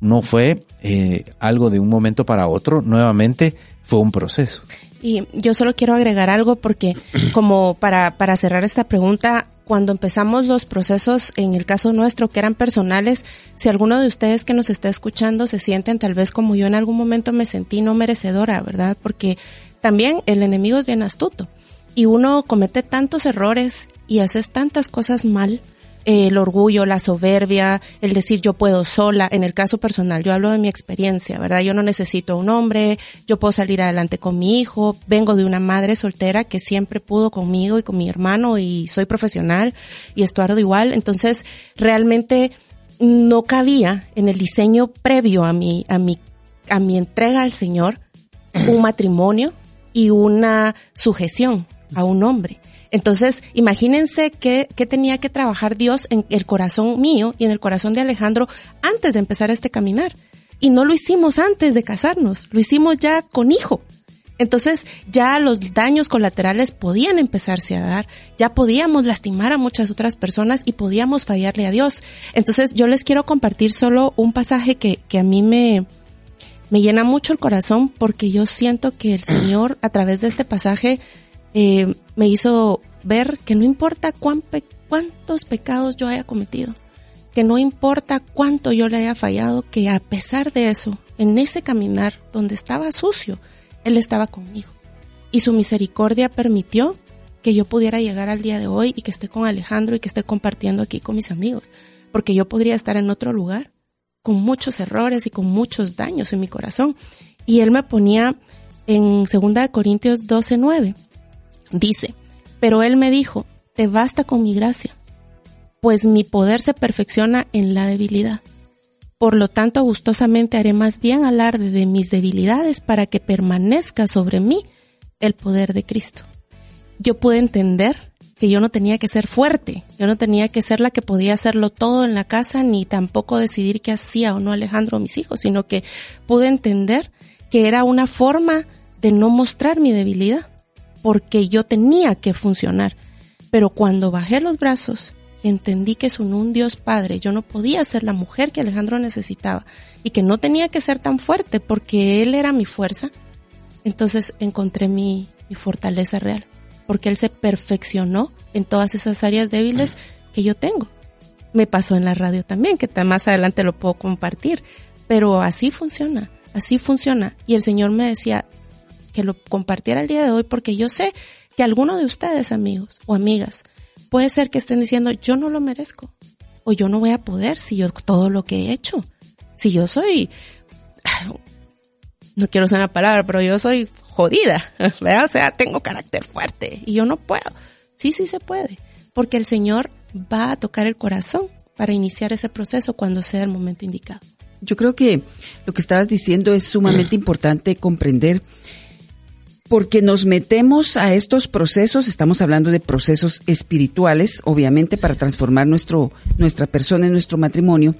No fue eh, algo de un momento para otro, nuevamente fue un proceso. Y yo solo quiero agregar algo porque como para, para cerrar esta pregunta, cuando empezamos los procesos, en el caso nuestro, que eran personales, si alguno de ustedes que nos está escuchando se sienten tal vez como yo en algún momento me sentí no merecedora, ¿verdad? Porque también el enemigo es bien astuto y uno comete tantos errores y haces tantas cosas mal el orgullo, la soberbia, el decir yo puedo sola, en el caso personal, yo hablo de mi experiencia, ¿verdad? Yo no necesito un hombre, yo puedo salir adelante con mi hijo, vengo de una madre soltera que siempre pudo conmigo y con mi hermano y soy profesional y Estuardo igual, entonces realmente no cabía en el diseño previo a mi, a mi, a mi entrega al Señor un matrimonio y una sujeción a un hombre. Entonces, imagínense qué, qué tenía que trabajar Dios en el corazón mío y en el corazón de Alejandro antes de empezar este caminar. Y no lo hicimos antes de casarnos, lo hicimos ya con hijo. Entonces ya los daños colaterales podían empezarse a dar, ya podíamos lastimar a muchas otras personas y podíamos fallarle a Dios. Entonces yo les quiero compartir solo un pasaje que, que a mí me, me llena mucho el corazón porque yo siento que el Señor a través de este pasaje eh, me hizo ver que no importa cuántos pecados yo haya cometido, que no importa cuánto yo le haya fallado, que a pesar de eso, en ese caminar donde estaba sucio, Él estaba conmigo. Y su misericordia permitió que yo pudiera llegar al día de hoy y que esté con Alejandro y que esté compartiendo aquí con mis amigos, porque yo podría estar en otro lugar con muchos errores y con muchos daños en mi corazón. Y él me ponía en 2 Corintios 12, 9. Dice, pero él me dijo, te basta con mi gracia, pues mi poder se perfecciona en la debilidad. Por lo tanto, gustosamente haré más bien alarde de mis debilidades para que permanezca sobre mí el poder de Cristo. Yo pude entender que yo no tenía que ser fuerte, yo no tenía que ser la que podía hacerlo todo en la casa, ni tampoco decidir qué hacía o no Alejandro o mis hijos, sino que pude entender que era una forma de no mostrar mi debilidad, porque yo tenía que funcionar. Pero cuando bajé los brazos entendí que es un, un Dios Padre, yo no podía ser la mujer que Alejandro necesitaba y que no tenía que ser tan fuerte porque Él era mi fuerza, entonces encontré mi, mi fortaleza real, porque Él se perfeccionó en todas esas áreas débiles que yo tengo. Me pasó en la radio también, que más adelante lo puedo compartir, pero así funciona, así funciona. Y el Señor me decía que lo compartiera el día de hoy porque yo sé que alguno de ustedes, amigos o amigas, puede ser que estén diciendo, yo no lo merezco, o yo no voy a poder si yo todo lo que he hecho, si yo soy no quiero usar una palabra, pero yo soy jodida, ¿verdad? O sea, tengo carácter fuerte y yo no puedo. Sí, sí se puede, porque el Señor va a tocar el corazón para iniciar ese proceso cuando sea el momento indicado. Yo creo que lo que estabas diciendo es sumamente importante comprender porque nos metemos a estos procesos, estamos hablando de procesos espirituales, obviamente para transformar nuestro nuestra persona en nuestro matrimonio.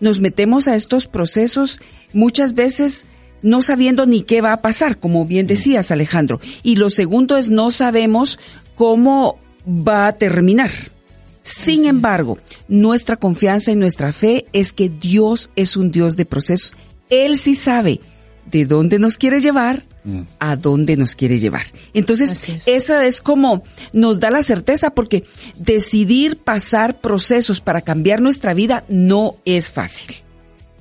Nos metemos a estos procesos muchas veces no sabiendo ni qué va a pasar, como bien decías Alejandro. Y lo segundo es no sabemos cómo va a terminar. Sin embargo, nuestra confianza y nuestra fe es que Dios es un Dios de procesos. Él sí sabe de dónde nos quiere llevar, mm. A dónde nos quiere llevar. Entonces, eso es como nos da la certeza porque decidir pasar procesos para cambiar nuestra vida no es fácil.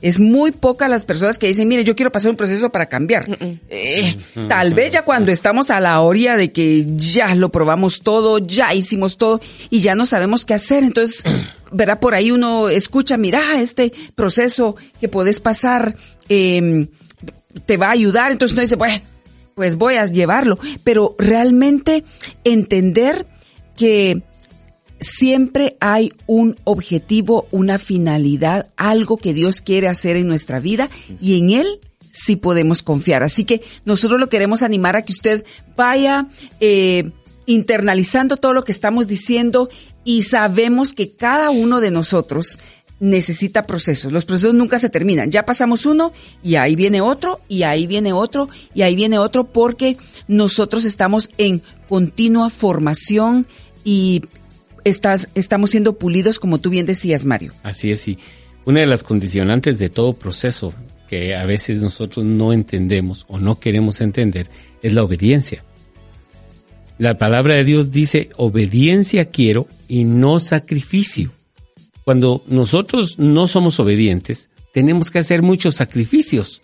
Es muy poca las personas que dicen, mire, yo quiero pasar un proceso para cambiar. Eh, tal vez ya cuando estamos a la orilla de que ya lo probamos todo, ya hicimos todo y ya no sabemos qué hacer. Entonces, verá, por ahí uno escucha, mira, este proceso que puedes pasar eh, te va a ayudar. Entonces uno dice, bueno, pues voy a llevarlo. Pero realmente entender que siempre hay un objetivo, una finalidad, algo que Dios quiere hacer en nuestra vida y en Él sí podemos confiar. Así que nosotros lo queremos animar a que usted vaya eh, internalizando todo lo que estamos diciendo y sabemos que cada uno de nosotros necesita procesos. Los procesos nunca se terminan. Ya pasamos uno y ahí viene otro y ahí viene otro y ahí viene otro porque nosotros estamos en continua formación y estás, estamos siendo pulidos, como tú bien decías, Mario. Así es, y una de las condicionantes de todo proceso que a veces nosotros no entendemos o no queremos entender es la obediencia. La palabra de Dios dice, obediencia quiero y no sacrificio. Cuando nosotros no somos obedientes, tenemos que hacer muchos sacrificios.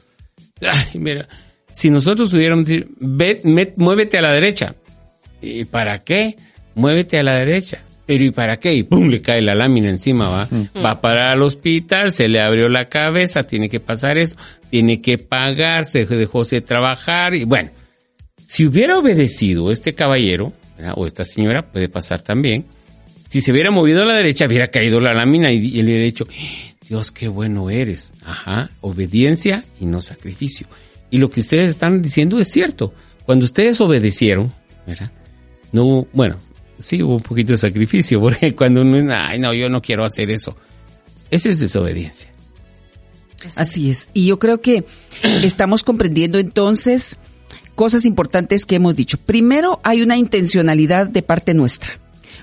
Ay, mira, si nosotros pudiéramos decir, ve, muévete a la derecha. ¿Y para qué? Muévete a la derecha pero ¿y para qué? Y pum, le cae la lámina encima, va. Va para el hospital, se le abrió la cabeza, tiene que pasar eso, tiene que pagar, se dejó de trabajar y bueno. Si hubiera obedecido este caballero, o esta señora, puede pasar también, si se hubiera movido a la derecha, hubiera caído la lámina y, él hubiera dicho, Dios, qué bueno eres. Ajá, obediencia y no sacrificio. Y lo que ustedes están diciendo es cierto. Cuando ustedes obedecieron, ¿verdad? No, bueno, sí hubo un poquito de sacrificio, porque cuando uno dice, ay, no, yo no quiero hacer eso. Esa es desobediencia. Así es. Y yo creo que estamos comprendiendo entonces cosas importantes que hemos dicho. Primero, hay una intencionalidad de parte nuestra.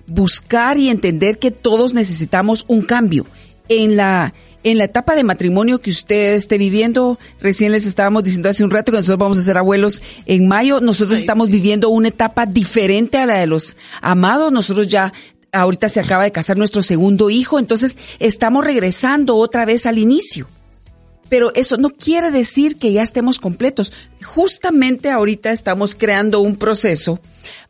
Buscar y entender que todos necesitamos un cambio en la en la etapa de matrimonio que usted esté viviendo, recién les estábamos diciendo hace un rato que nosotros vamos a ser abuelos en mayo, nosotros estamos viviendo una etapa diferente a la de los amados, nosotros ya ahorita se acaba de casar nuestro segundo hijo, entonces estamos regresando otra vez al inicio. Pero eso no quiere decir que ya estemos completos. Justamente ahorita estamos creando un proceso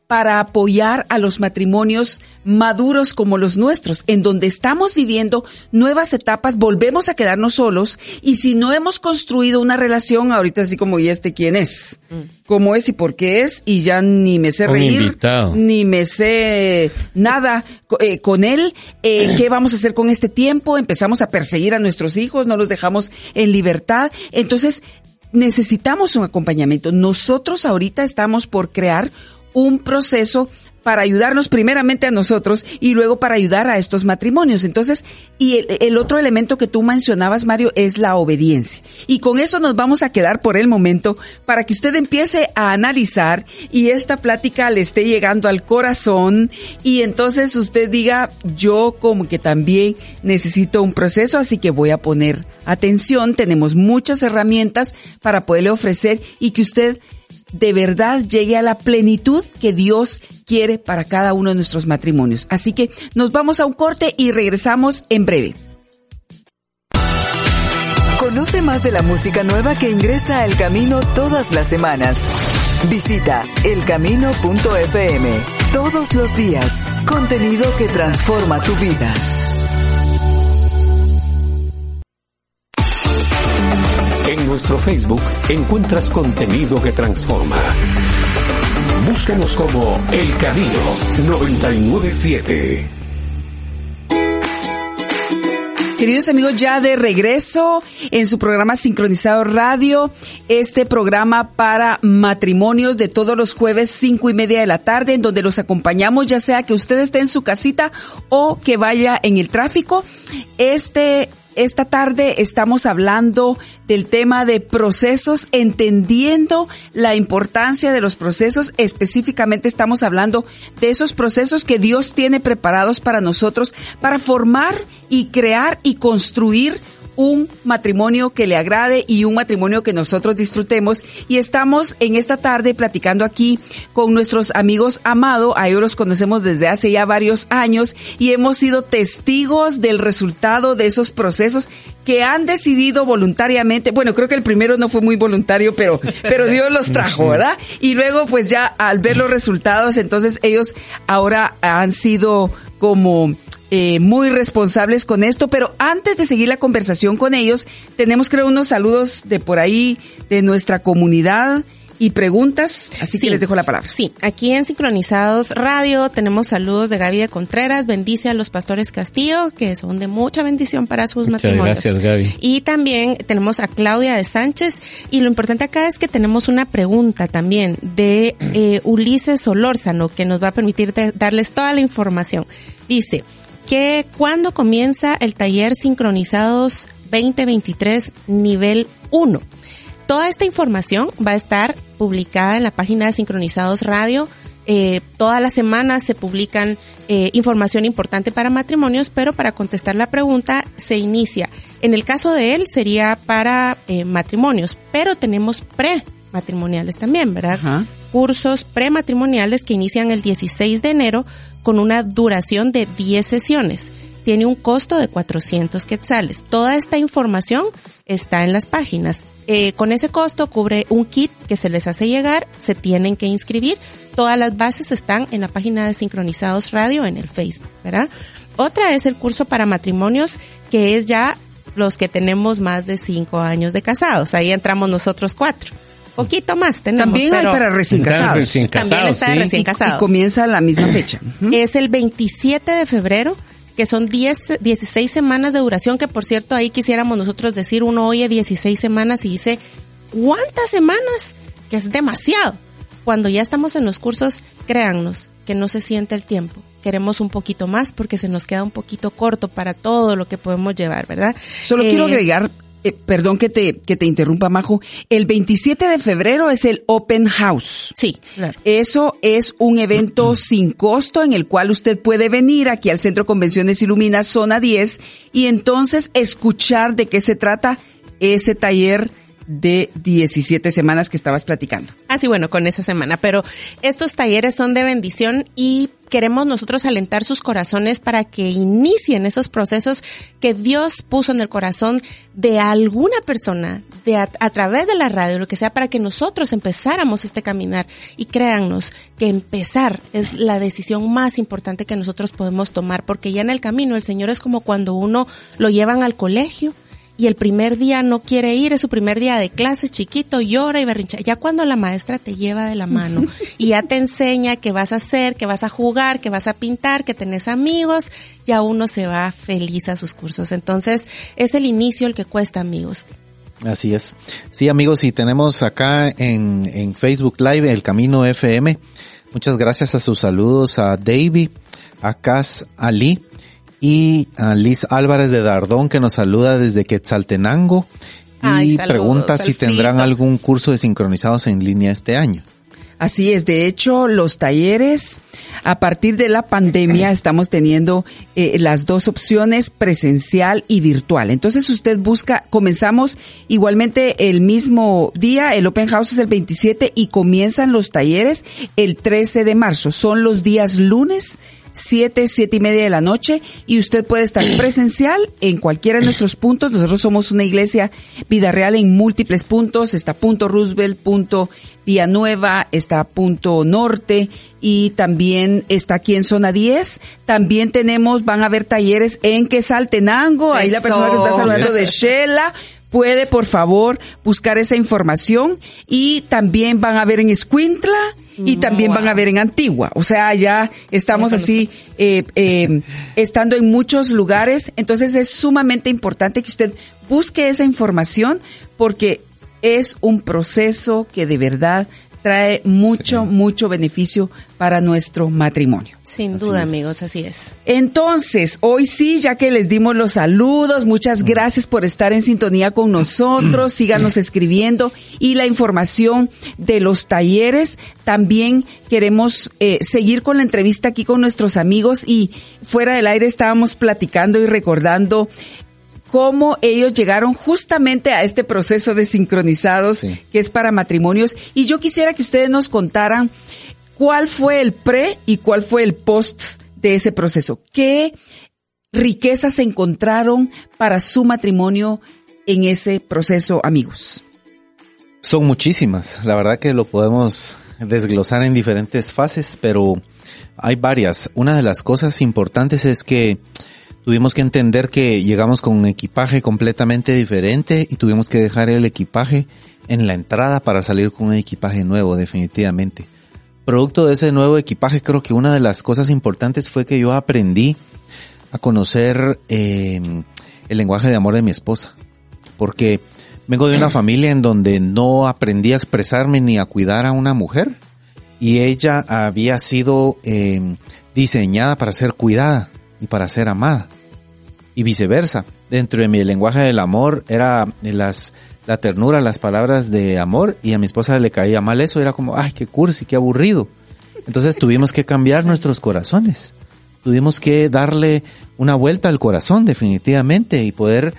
para apoyar a los matrimonios maduros como los nuestros, en donde estamos viviendo nuevas etapas, volvemos a quedarnos solos y si no hemos construido una relación, ahorita así como, ¿y este quién es? Mm. ¿Cómo es y por qué es? Y ya ni me sé reír, ni me sé nada eh, con él. Eh, ¿Qué vamos a hacer con este tiempo? Empezamos a perseguir a nuestros hijos, no los dejamos en libertad. Entonces, necesitamos un acompañamiento. Nosotros ahorita estamos por crear un proceso para ayudarnos primeramente a nosotros y luego para ayudar a estos matrimonios. Entonces, y el, otro elemento que tú mencionabas, Mario, es la obediencia. Y con eso nos vamos a quedar por el momento para que usted empiece a analizar y esta plática le esté llegando al corazón y entonces usted diga, yo como que también necesito un proceso, así que voy a poner atención. Tenemos muchas herramientas para poderle ofrecer y que usted de verdad llegue a la plenitud que Dios quiere para cada uno de nuestros matrimonios. Así que nos vamos a un corte y regresamos en breve. Conoce más de la música nueva que ingresa al camino todas las semanas. Visita elcamino.fm. Todos los días, contenido que transforma tu vida. Nuestro Facebook encuentras contenido que transforma. Búscanos como El Camino 997. Queridos amigos, ya de regreso en su programa Sincronizado Radio, este programa para matrimonios de todos los jueves cinco y media de la tarde, en donde los acompañamos, ya sea que usted esté en su casita o que vaya en el tráfico. Este esta tarde estamos hablando del tema de procesos, entendiendo la importancia de los procesos. Específicamente estamos hablando de esos procesos que Dios tiene preparados para nosotros para formar y crear y construir un matrimonio que le agrade y un matrimonio que nosotros disfrutemos. Y estamos en esta tarde platicando aquí con nuestros amigos Amado. A ellos los conocemos desde hace ya varios años y hemos sido testigos del resultado de esos procesos que han decidido voluntariamente. Bueno, creo que el primero no fue muy voluntario, pero, pero Dios los trajo, ¿verdad? Y luego, pues ya al ver los resultados, entonces ellos ahora han sido como eh, muy responsables con esto, pero antes de seguir la conversación con ellos, tenemos creo unos saludos de por ahí de nuestra comunidad y preguntas, así que les dejo la palabra. Sí, aquí en Sincronizados Radio tenemos saludos de Gaby de Contreras, bendice a los pastores Castillo, que son de mucha bendición para sus Muchas matrimonios. gracias, Gaby. Y también tenemos a Claudia de Sánchez, y lo importante acá es que tenemos una pregunta también de eh, Ulises Solórzano, que nos va a permitir darles toda la información. Dice, que cuando comienza el taller sincronizados 2023 nivel 1. Toda esta información va a estar publicada en la página de Sincronizados Radio. Eh, todas las semanas se publican eh, información importante para matrimonios, pero para contestar la pregunta se inicia. En el caso de él sería para eh, matrimonios, pero tenemos pre-matrimoniales también, ¿verdad? Ajá. cursos prematrimoniales que inician el 16 de enero con una duración de 10 sesiones. Tiene un costo de 400 quetzales. Toda esta información está en las páginas. Eh, con ese costo cubre un kit que se les hace llegar, se tienen que inscribir. Todas las bases están en la página de Sincronizados Radio en el Facebook, ¿verdad? Otra es el curso para matrimonios que es ya los que tenemos más de cinco años de casados. Ahí entramos nosotros cuatro. Poquito más tenemos. También hay para recién casados. recién También casados, está de sí. recién Y- casados. Y comienza a la misma fecha. Es el 27 de febrero, que son 10, 16 semanas de duración, que por cierto ahí quisiéramos nosotros decir, uno oye 16 semanas y dice, ¿cuántas semanas? Que es demasiado. Cuando ya estamos en los cursos, créannos que no se siente el tiempo. Queremos un poquito más porque se nos queda un poquito corto para todo lo que podemos llevar, ¿verdad? Solo Eh, quiero agregar, eh, perdón que te, que te interrumpa, Majo. El 27 de febrero es el Open House. Sí, claro. Eso es un evento sin costo en el cual usted puede venir aquí al Centro Convenciones Ilumina Zona 10 y entonces escuchar de qué se trata ese taller de 17 semanas que estabas platicando. Ah, bueno, con esa semana. Pero estos talleres son de bendición y queremos nosotros alentar sus corazones para que inicien esos procesos que Dios puso en el corazón de alguna persona, de a, a través de la radio, lo que sea, para que nosotros empezáramos este caminar. Y créannos que empezar es la decisión más importante que nosotros podemos tomar, porque ya en el camino el Señor es como cuando uno lo llevan al colegio y el primer día no quiere ir, es su primer día de clases chiquito, llora y berrincha. Ya cuando la maestra te lleva de la mano y ya te enseña qué vas a hacer, que vas a jugar, que vas a pintar, que tenés amigos, ya uno se va feliz a sus cursos. Entonces, es el inicio el que cuesta, amigos. Así es. Sí, amigos, y tenemos acá en, en Facebook Live El Camino FM. Muchas gracias a sus saludos a Davy, a Cas Ali y a Liz Álvarez de Dardón que nos saluda desde Quetzaltenango y saludos, pregunta si tendrán algún curso de sincronizados en línea este año. Así es, de hecho, los talleres, a partir de la pandemia, estamos teniendo eh, las dos opciones, presencial y virtual. Entonces usted busca, comenzamos igualmente el mismo día, el Open House es el 27 y comienzan los talleres el 13 de marzo. Son los días lunes. 7, siete y media de la noche y usted puede estar presencial en cualquiera de nuestros puntos. Nosotros somos una iglesia vida real en múltiples puntos. Está punto Roosevelt, punto Villanueva, está punto Norte y también está aquí en zona 10. También tenemos, van a haber talleres en Quesaltenango. Ahí la persona que está saludando de Shela. puede por favor buscar esa información y también van a ver en Escuintla y Mm, también van a ver en Antigua. O sea, ya estamos así eh, eh, estando en muchos lugares. Entonces es sumamente importante que usted busque esa información porque es un proceso que de verdad trae mucho, mucho beneficio para nuestro matrimonio. Sin Así duda, es. amigos, así es. Entonces, hoy sí, ya que les dimos los saludos, muchas gracias por estar en sintonía con nosotros, síganos escribiendo y la información de los talleres. También queremos eh, seguir con la entrevista aquí con nuestros amigos y fuera del aire estábamos platicando y recordando cómo ellos llegaron justamente a este proceso de sincronizados Sí. que es para matrimonios. Y yo quisiera que ustedes nos contaran cuál fue el pre y cuál fue el post de ese proceso. ¿Qué riquezas encontraron para su matrimonio en ese proceso, amigos? Son muchísimas. La verdad que lo podemos desglosar en diferentes fases, pero hay varias. Una de las cosas importantes es que tuvimos que entender que llegamos con un equipaje completamente diferente y tuvimos que dejar el equipaje en la entrada para salir con un equipaje nuevo, definitivamente. Producto de ese nuevo equipaje, creo que una de las cosas importantes fue que yo aprendí a conocer eh, el lenguaje de amor de mi esposa. Porque vengo de una familia en donde no aprendí a expresarme ni a cuidar a una mujer. Y ella había sido eh, diseñada para ser cuidada y para ser amada. Y viceversa. Dentro de mi lenguaje del amor era las, la ternura, las palabras de amor y a mi esposa le caía mal eso. Era como, ay, qué cursi, qué aburrido. Entonces tuvimos que cambiar nuestros corazones. Tuvimos que darle una vuelta al corazón definitivamente y poder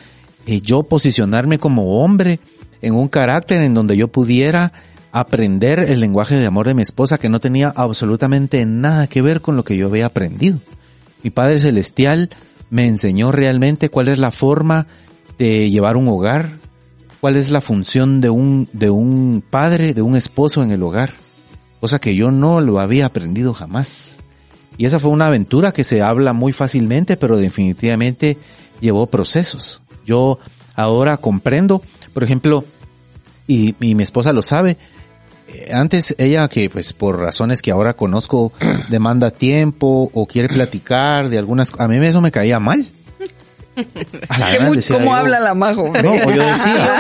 eh, yo posicionarme como hombre en un carácter en donde yo pudiera aprender el lenguaje de amor de mi esposa que no tenía absolutamente nada que ver con lo que yo había aprendido. Mi Padre Celestial me enseñó realmente cuál es la forma de llevar un hogar, cuál es la función de un, de un padre, de un esposo en el hogar, cosa que yo no lo había aprendido jamás. Y esa fue una aventura que se habla muy fácilmente, pero definitivamente llevó procesos. Yo ahora comprendo, por ejemplo, y, y mi esposa lo sabe, antes ella que pues por razones que ahora conozco demanda tiempo o quiere platicar de algunas a mí eso me caía mal. A la gran decía ¿Cómo yo, habla la majo? no o yo decía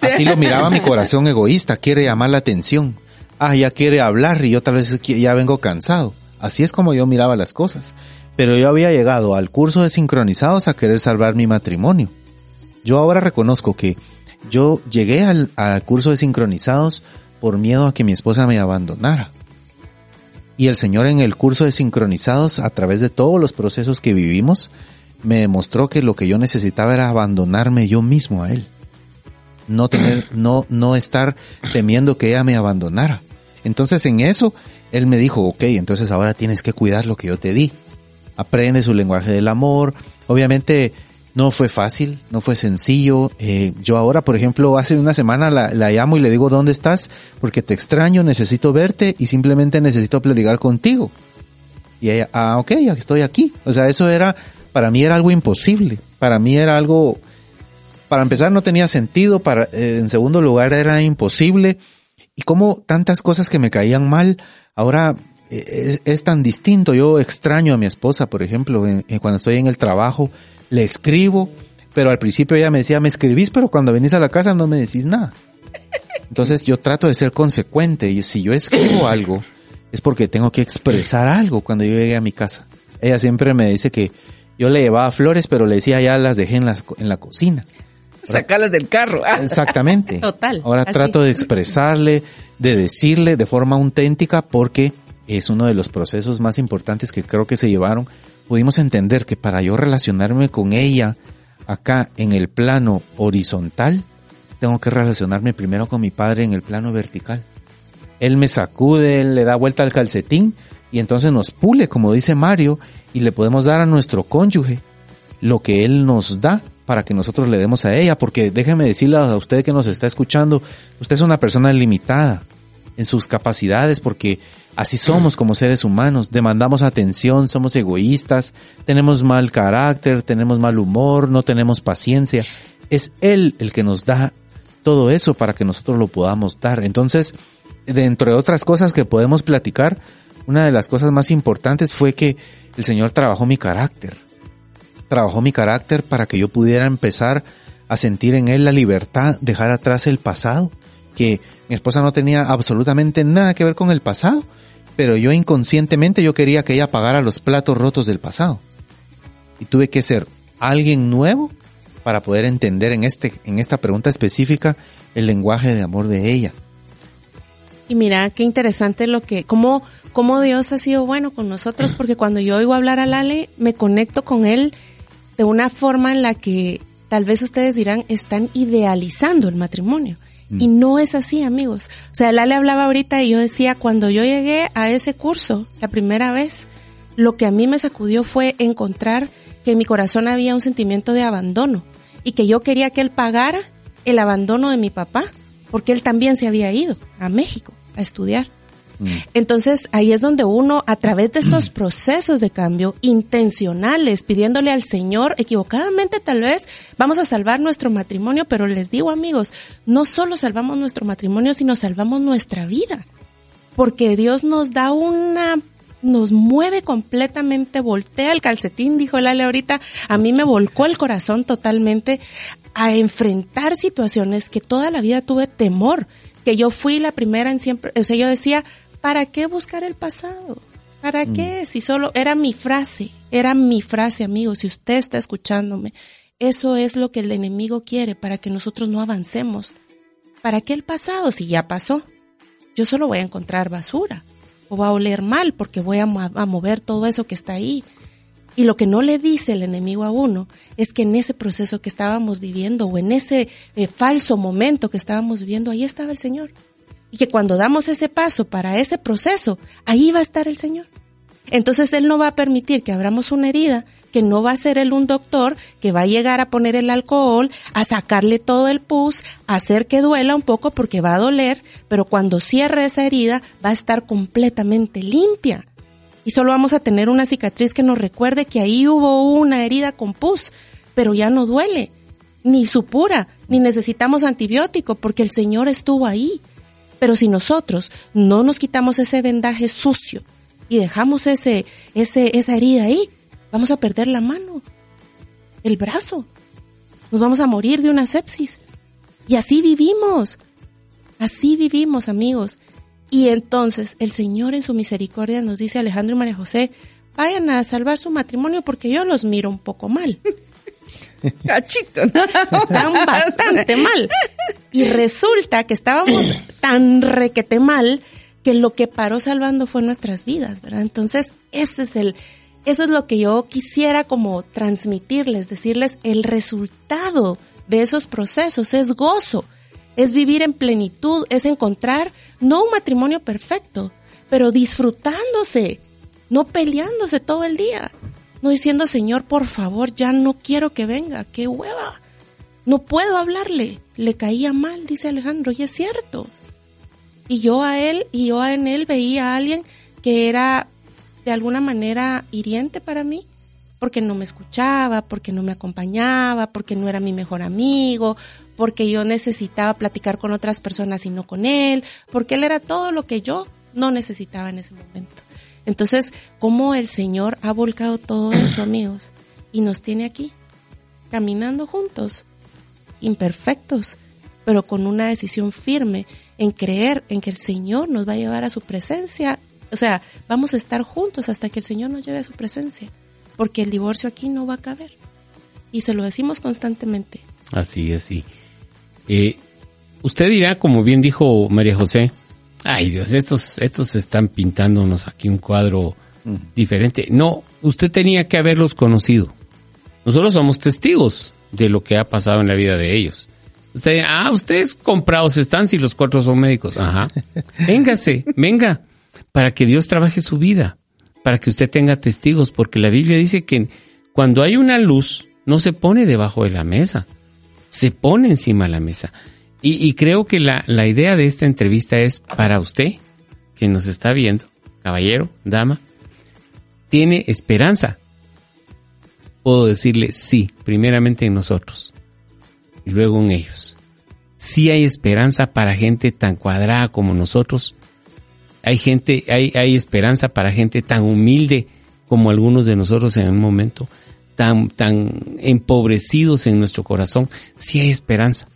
así lo miraba mi corazón egoísta quiere llamar la atención. Ah ya quiere hablar y yo tal vez ya vengo cansado. Así es como yo miraba las cosas. Pero yo había llegado al curso de sincronizados a querer salvar mi matrimonio. Yo ahora reconozco que yo llegué al, al curso de sincronizados por miedo a que mi esposa me abandonara. Y el Señor en el curso de sincronizados, a través de todos los procesos que vivimos, me demostró que lo que yo necesitaba era abandonarme yo mismo a Él. No tener, no, no estar temiendo que ella me abandonara. Entonces en eso, Él me dijo, ok, entonces ahora tienes que cuidar lo que yo te di. Aprende su lenguaje del amor. Obviamente, no fue fácil, no fue sencillo. Eh, yo ahora, por ejemplo, hace una semana la, la llamo y le digo, ¿dónde estás? Porque te extraño, necesito verte y simplemente necesito platicar contigo. Y ella, ah, ok, ya estoy aquí. O sea, eso era, para mí era algo imposible. Para mí era algo, para empezar no tenía sentido, para, eh, en segundo lugar era imposible. Y como tantas cosas que me caían mal, ahora eh, es, tan distinto. Yo extraño a mi esposa, por ejemplo, cuando estoy en el trabajo, le escribo, pero al principio ella me decía, me escribís, pero cuando venís a la casa no me decís nada. Entonces yo trato de ser consecuente y si yo escribo algo es porque tengo que expresar algo cuando yo llegue a mi casa. Ella siempre me dice que yo le llevaba flores, pero le decía ya las dejé en, las, en la cocina. Sacarlas del carro. Exactamente. Total, Ahora así. trato de expresarle, de decirle de forma auténtica porque es uno de los procesos más importantes que creo que se llevaron. Pudimos entender que para yo relacionarme con ella acá en el plano horizontal, tengo que relacionarme primero con mi padre en el plano vertical. Él me sacude, él le da vuelta al calcetín y entonces nos pule, como dice Mario, y le podemos dar a nuestro cónyuge lo que él nos da para que nosotros le demos a ella, porque déjeme decirle a usted que nos está escuchando, usted es una persona limitada en sus capacidades, porque así somos como seres humanos, demandamos atención, somos egoístas, tenemos mal carácter, tenemos mal humor, no tenemos paciencia, es Él el que nos da todo eso para que nosotros lo podamos dar. Entonces, dentro de otras cosas que podemos platicar, una de las cosas más importantes fue que el Señor trabajó mi carácter. Trabajó mi carácter para que yo pudiera empezar a sentir en Él la libertad, dejar atrás el pasado, que mi esposa no tenía absolutamente nada que ver con el pasado, pero yo inconscientemente yo quería que ella pagara los platos rotos del pasado. Y tuve que ser alguien nuevo para poder entender en este en esta pregunta específica el lenguaje de amor de ella. Y mira, qué interesante lo que, cómo, cómo Dios ha sido bueno con nosotros, porque cuando yo oigo hablar a Lale, me conecto con él de una forma en la que tal vez ustedes dirán, están idealizando el matrimonio. Mm. Y no es así, amigos. O sea, Lale hablaba ahorita y yo decía, cuando yo llegué a ese curso, la primera vez, lo que a mí me sacudió fue encontrar que en mi corazón había un sentimiento de abandono y que yo quería que él pagara el abandono de mi papá, porque él también se había ido a México a estudiar. Mm. Entonces ahí es donde uno, a través de estos procesos de cambio intencionales, pidiéndole al Señor, equivocadamente tal vez, vamos a salvar nuestro matrimonio, pero les digo amigos, no solo salvamos nuestro matrimonio, sino salvamos nuestra vida. Porque Dios nos da una nos mueve completamente, voltea el calcetín, dijo Lale ahorita, a mí me volcó el corazón totalmente a enfrentar situaciones que toda la vida tuve temor, que yo fui la primera en siempre, o sea, yo decía, ¿para qué buscar el pasado? ¿Para mm. qué? Si solo era mi frase, era mi frase, amigo, si usted está escuchándome, eso es lo que el enemigo quiere para que nosotros no avancemos. ¿Para qué el pasado si ya pasó? Yo solo voy a encontrar basura o va a oler mal porque voy a, a mover todo eso que está ahí. Y lo que no le dice el enemigo a uno es que en ese proceso que estábamos viviendo o en ese eh, falso momento que estábamos viviendo, ahí estaba el Señor. Y que cuando damos ese paso para ese proceso, ahí va a estar el Señor. Entonces Él no va a permitir que abramos una herida, que no va a ser Él un doctor, que va a llegar a poner el alcohol, a sacarle todo el pus, a hacer que duela un poco porque va a doler, pero cuando cierre esa herida va a estar completamente limpia y solo vamos a tener una cicatriz que nos recuerde que ahí hubo una herida con pus, pero ya no duele, ni supura, ni necesitamos antibiótico porque el Señor estuvo ahí. Pero si nosotros no nos quitamos ese vendaje sucio y dejamos ese, ese, esa herida ahí, vamos a perder la mano, el brazo, nos vamos a morir de una sepsis. Y así vivimos, así vivimos amigos. Y entonces el Señor en su misericordia nos dice Alejandro y María José, vayan a salvar su matrimonio porque yo los miro un poco mal. Cachito, Están bastante mal. Y resulta que estábamos tan requete mal que lo que paró salvando fue nuestras vidas, ¿verdad? Entonces, ese es el, eso es lo que yo quisiera como transmitirles, decirles el resultado de esos procesos es gozo es vivir en plenitud, es encontrar no un matrimonio perfecto, pero disfrutándose, no peleándose todo el día, diciendo, Señor, por favor, ya no quiero que venga, qué hueva, no puedo hablarle, le caía mal, dice Alejandro, y es cierto. Y yo a él, y yo en él veía a alguien que era de alguna manera hiriente para mí, porque no me escuchaba, porque no me acompañaba, porque no era mi mejor amigo, porque yo necesitaba platicar con otras personas y no con él, porque él era todo lo que yo no necesitaba en ese momento. Entonces, ¿cómo el Señor ha volcado todo eso, amigos? Y nos tiene aquí, caminando juntos, imperfectos, pero con una decisión firme en creer en que el Señor nos va a llevar a su presencia. O sea, vamos a estar juntos hasta que el Señor nos lleve a su presencia, porque el divorcio aquí no va a caber. Y se lo decimos constantemente. Así es, sí. Eh, usted dirá, como bien dijo María José, ay Dios, estos, estos están pintándonos aquí un cuadro diferente. No, usted tenía que haberlos conocido. Nosotros somos testigos de lo que ha pasado en la vida de ellos. Usted, ah, ustedes comprados están si los cuatro son médicos. Ajá. Véngase, venga, para que Dios trabaje su vida, para que usted tenga testigos, porque la Biblia dice que cuando hay una luz, no se pone debajo de la mesa se pone encima de la mesa. Y, creo que la, la idea de esta entrevista es para usted, que nos está viendo, caballero, dama, tiene esperanza. Puedo decirle sí, primeramente en nosotros. y luego en ellos. Sí hay esperanza para gente tan cuadrada como nosotros. Hay gente, hay, hay esperanza para gente tan humilde como algunos de nosotros en un momento, tan, tan empobrecidos en nuestro corazón. Sí hay esperanza.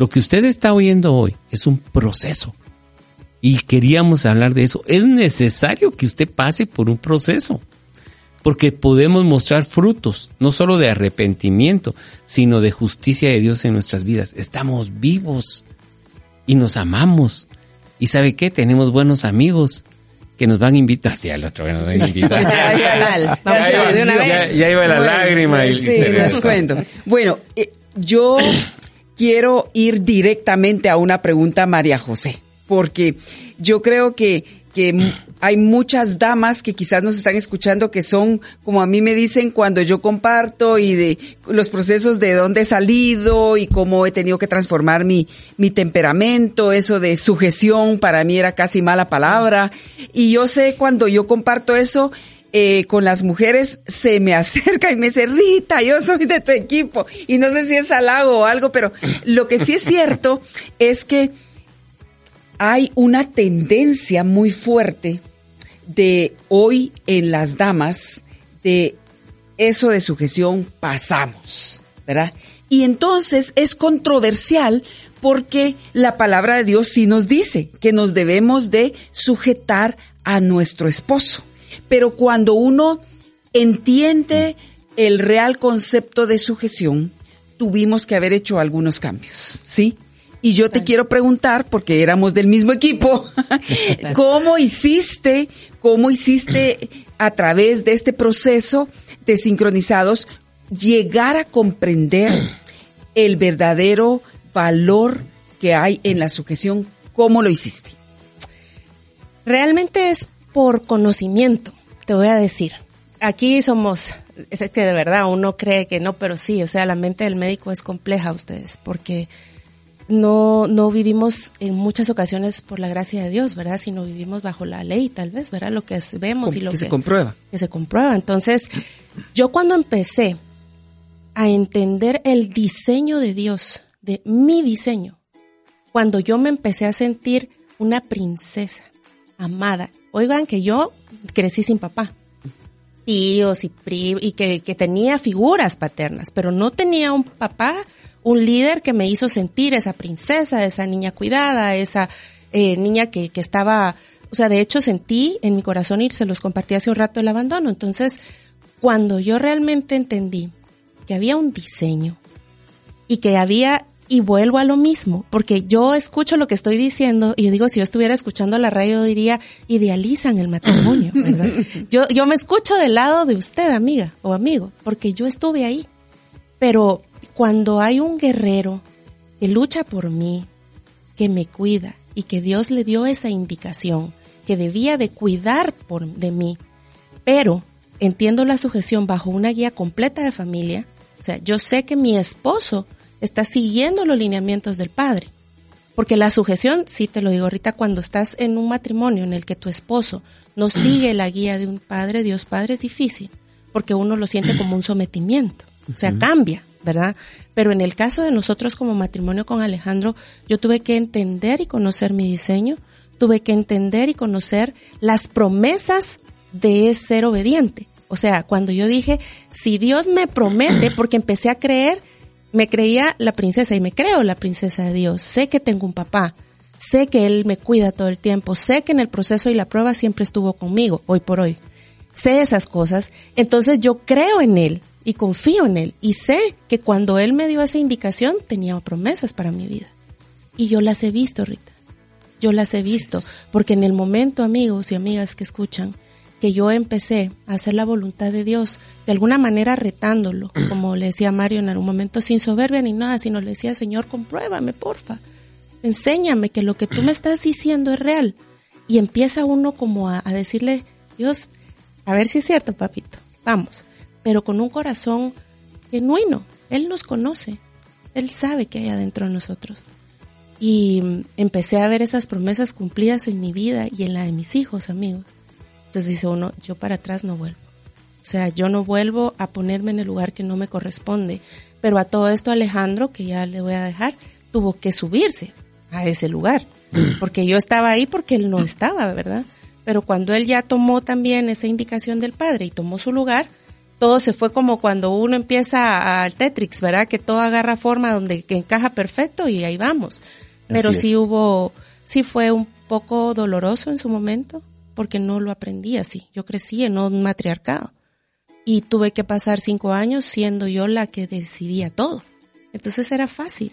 Lo que usted está oyendo hoy es un proceso. Y queríamos hablar de eso. Es necesario que usted pase por un proceso porque podemos mostrar frutos, no solo de arrepentimiento, sino de justicia de Dios en nuestras vidas. Estamos vivos y nos amamos. ¿Y sabe qué? Tenemos buenos amigos que nos van a invitar. Sí, al otro nos van a invitar. ya, iba la lágrima. Y, sí, les cuento. Bueno, eh, yo quiero ir directamente a una pregunta María José, porque yo creo que, que hay muchas damas que quizás nos están escuchando que son, como a mí me dicen cuando yo comparto y de los procesos de dónde he salido y cómo he tenido que transformar mi, mi temperamento, eso de sujeción para mí era casi mala palabra. Y yo sé cuando yo comparto eso, eh, con las mujeres se me acerca y me dice, Rita, yo soy de tu equipo. Y no sé si es halago o algo, pero lo que sí es cierto es que hay una tendencia muy fuerte de hoy en las damas, de eso de sujeción pasamos, ¿verdad? Y entonces es controversial porque la palabra de Dios sí nos dice que nos debemos de sujetar a nuestro esposo. Pero cuando uno entiende el real concepto de sujeción, tuvimos que haber hecho algunos cambios, ¿sí? Y yo te quiero preguntar, porque éramos del mismo equipo, ¿cómo hiciste, cómo hiciste a través de este proceso de sincronizados llegar a comprender el verdadero valor que hay en la sujeción? ¿Cómo lo hiciste? Realmente es por conocimiento, te voy a decir. Aquí somos, es que de verdad uno cree que no, pero sí, o sea, la mente del médico es compleja ustedes, porque no, no vivimos en muchas ocasiones por la gracia de Dios, ¿verdad? Sino vivimos bajo la ley, tal vez, ¿verdad? Lo que vemos y lo que, que se comprueba. Que se comprueba. Entonces, yo cuando empecé a entender el diseño de Dios, de mi diseño, cuando yo me empecé a sentir una princesa amada. Oigan que yo crecí sin papá, tíos y y que, que tenía figuras paternas, pero no tenía un papá un líder que me hizo sentir esa princesa, esa niña cuidada, esa eh, niña que, que estaba, o sea, de hecho sentí en mi corazón y se los compartí hace un rato el abandono. Entonces, cuando yo realmente entendí que había un diseño y que había, y vuelvo a lo mismo, porque yo escucho lo que estoy diciendo y yo digo, si yo estuviera escuchando la radio, diría, idealizan el matrimonio, ¿verdad? yo, yo me escucho del lado de usted, amiga o amigo, porque yo estuve ahí. Pero cuando hay un guerrero que lucha por mí, que me cuida y que Dios le dio esa indicación, que debía de cuidar por, de mí, pero entiendo la sujeción bajo una guía completa de familia, o sea, yo sé que mi esposo está siguiendo los lineamientos del padre. Porque la sujeción, sí te lo digo ahorita, cuando estás en un matrimonio en el que tu esposo no sigue la guía de un padre, Dios Padre, es difícil, porque uno lo siente como un sometimiento, o sea, cambia. ¿verdad? Pero en el caso de nosotros como matrimonio con Alejandro, yo tuve que entender y conocer mi diseño, tuve que entender y conocer las promesas de ser obediente. O sea, cuando yo dije, si Dios me promete, porque empecé a creer, me creía la princesa y me creo la princesa de Dios. Sé que tengo un papá, sé que Él me cuida todo el tiempo, sé que en el proceso y la prueba siempre estuvo conmigo, hoy por hoy. Sé esas cosas, entonces yo creo en Él y confío en Él y sé que cuando Él me dio esa indicación tenía promesas para mi vida. Y yo las he visto, Rita. Yo las he visto porque en el momento, amigos y amigas que escuchan, que yo empecé a hacer la voluntad de Dios, de alguna manera retándolo, como le decía Mario en algún momento, sin soberbia ni nada, sino le decía, Señor, compruébame, porfa. Enséñame que lo que tú me estás diciendo es real. Y empieza uno como a, a decirle, Dios, a ver si es cierto, papito. Vamos pero con un corazón genuino. Él nos conoce, Él sabe que hay adentro de nosotros. Y empecé a ver esas promesas cumplidas en mi vida y en la de mis hijos, amigos. Entonces dice uno, yo para atrás no vuelvo. O sea, yo no vuelvo a ponerme en el lugar que no me corresponde. Pero a todo esto Alejandro, que ya le voy a dejar, tuvo que subirse a ese lugar, porque yo estaba ahí porque él no estaba, ¿verdad? Pero cuando él ya tomó también esa indicación del padre y tomó su lugar, todo se fue como cuando uno empieza al Tetrix, ¿verdad? Que todo agarra forma donde que encaja perfecto y ahí vamos. Pero sí hubo, sí fue un poco doloroso en su momento, porque no lo aprendí así. Yo crecí en un matriarcado y tuve que pasar cinco años siendo yo la que decidía todo. Entonces era fácil.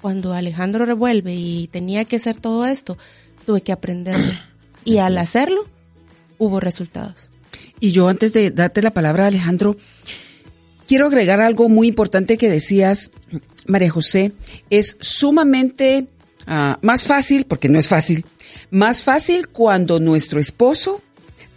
Cuando Alejandro revuelve y tenía que hacer todo esto, tuve que aprenderlo. Y al hacerlo, hubo resultados. Y yo antes de darte la palabra, Alejandro, quiero agregar algo muy importante que decías, María José. Es sumamente ah, más fácil, porque no es fácil, más fácil cuando nuestro esposo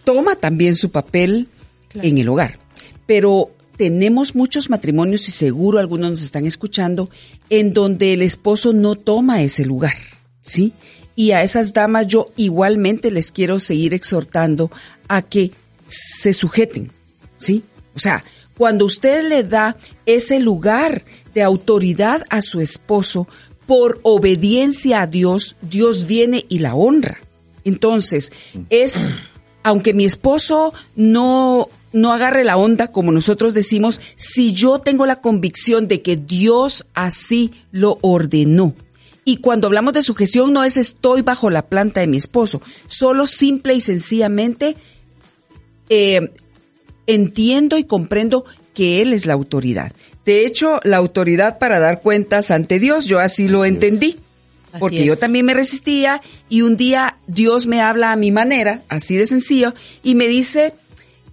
toma también su papel en el hogar. Pero tenemos muchos matrimonios y seguro algunos nos están escuchando en donde el esposo no toma ese lugar, ¿sí? Y a esas damas yo igualmente les quiero seguir exhortando a que se sujeten, ¿sí? O sea, cuando usted le da ese lugar de autoridad a su esposo por obediencia a Dios, Dios viene y la honra. Entonces, es, aunque mi esposo no no agarre la onda, como nosotros decimos, si yo tengo la convicción de que Dios así lo ordenó. Y cuando hablamos de sujeción no es estoy bajo la planta de mi esposo, solo simple y sencillamente eh, entiendo y comprendo que Él es la autoridad. De hecho, la autoridad para dar cuentas ante Dios, yo así lo entendí. Porque yo también me resistía y un día Dios me habla a mi manera, así de sencillo, y me dice,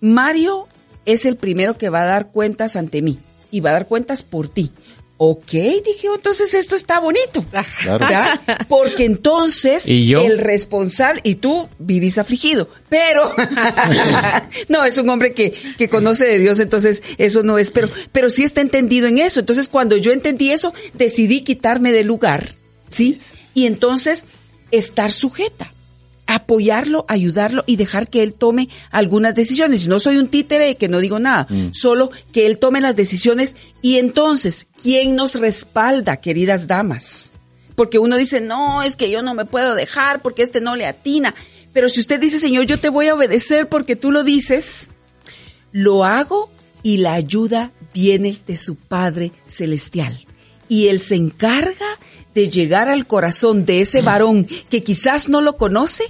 Mario es el primero que va a dar cuentas ante mí y va a dar cuentas por ti. Ok, dije, entonces esto está bonito. Porque entonces el responsable, y tú vivís afligido, pero no, es un hombre que, que conoce de Dios, entonces eso no es, pero, pero sí está entendido en eso. Entonces cuando yo entendí eso, decidí quitarme del lugar, ¿sí? Y entonces estar sujeta apoyarlo, ayudarlo y dejar que él tome algunas decisiones. No soy un títere que no digo nada, mm. solo que él tome las decisiones y entonces, ¿quién nos respalda, queridas damas? Porque uno dice, no, es que yo no me puedo dejar porque este no le atina. Pero si usted dice, Señor, yo te voy a obedecer porque tú lo dices, lo hago y la ayuda viene de su Padre Celestial. Y Él se encarga de llegar al corazón de ese varón que quizás no lo conoce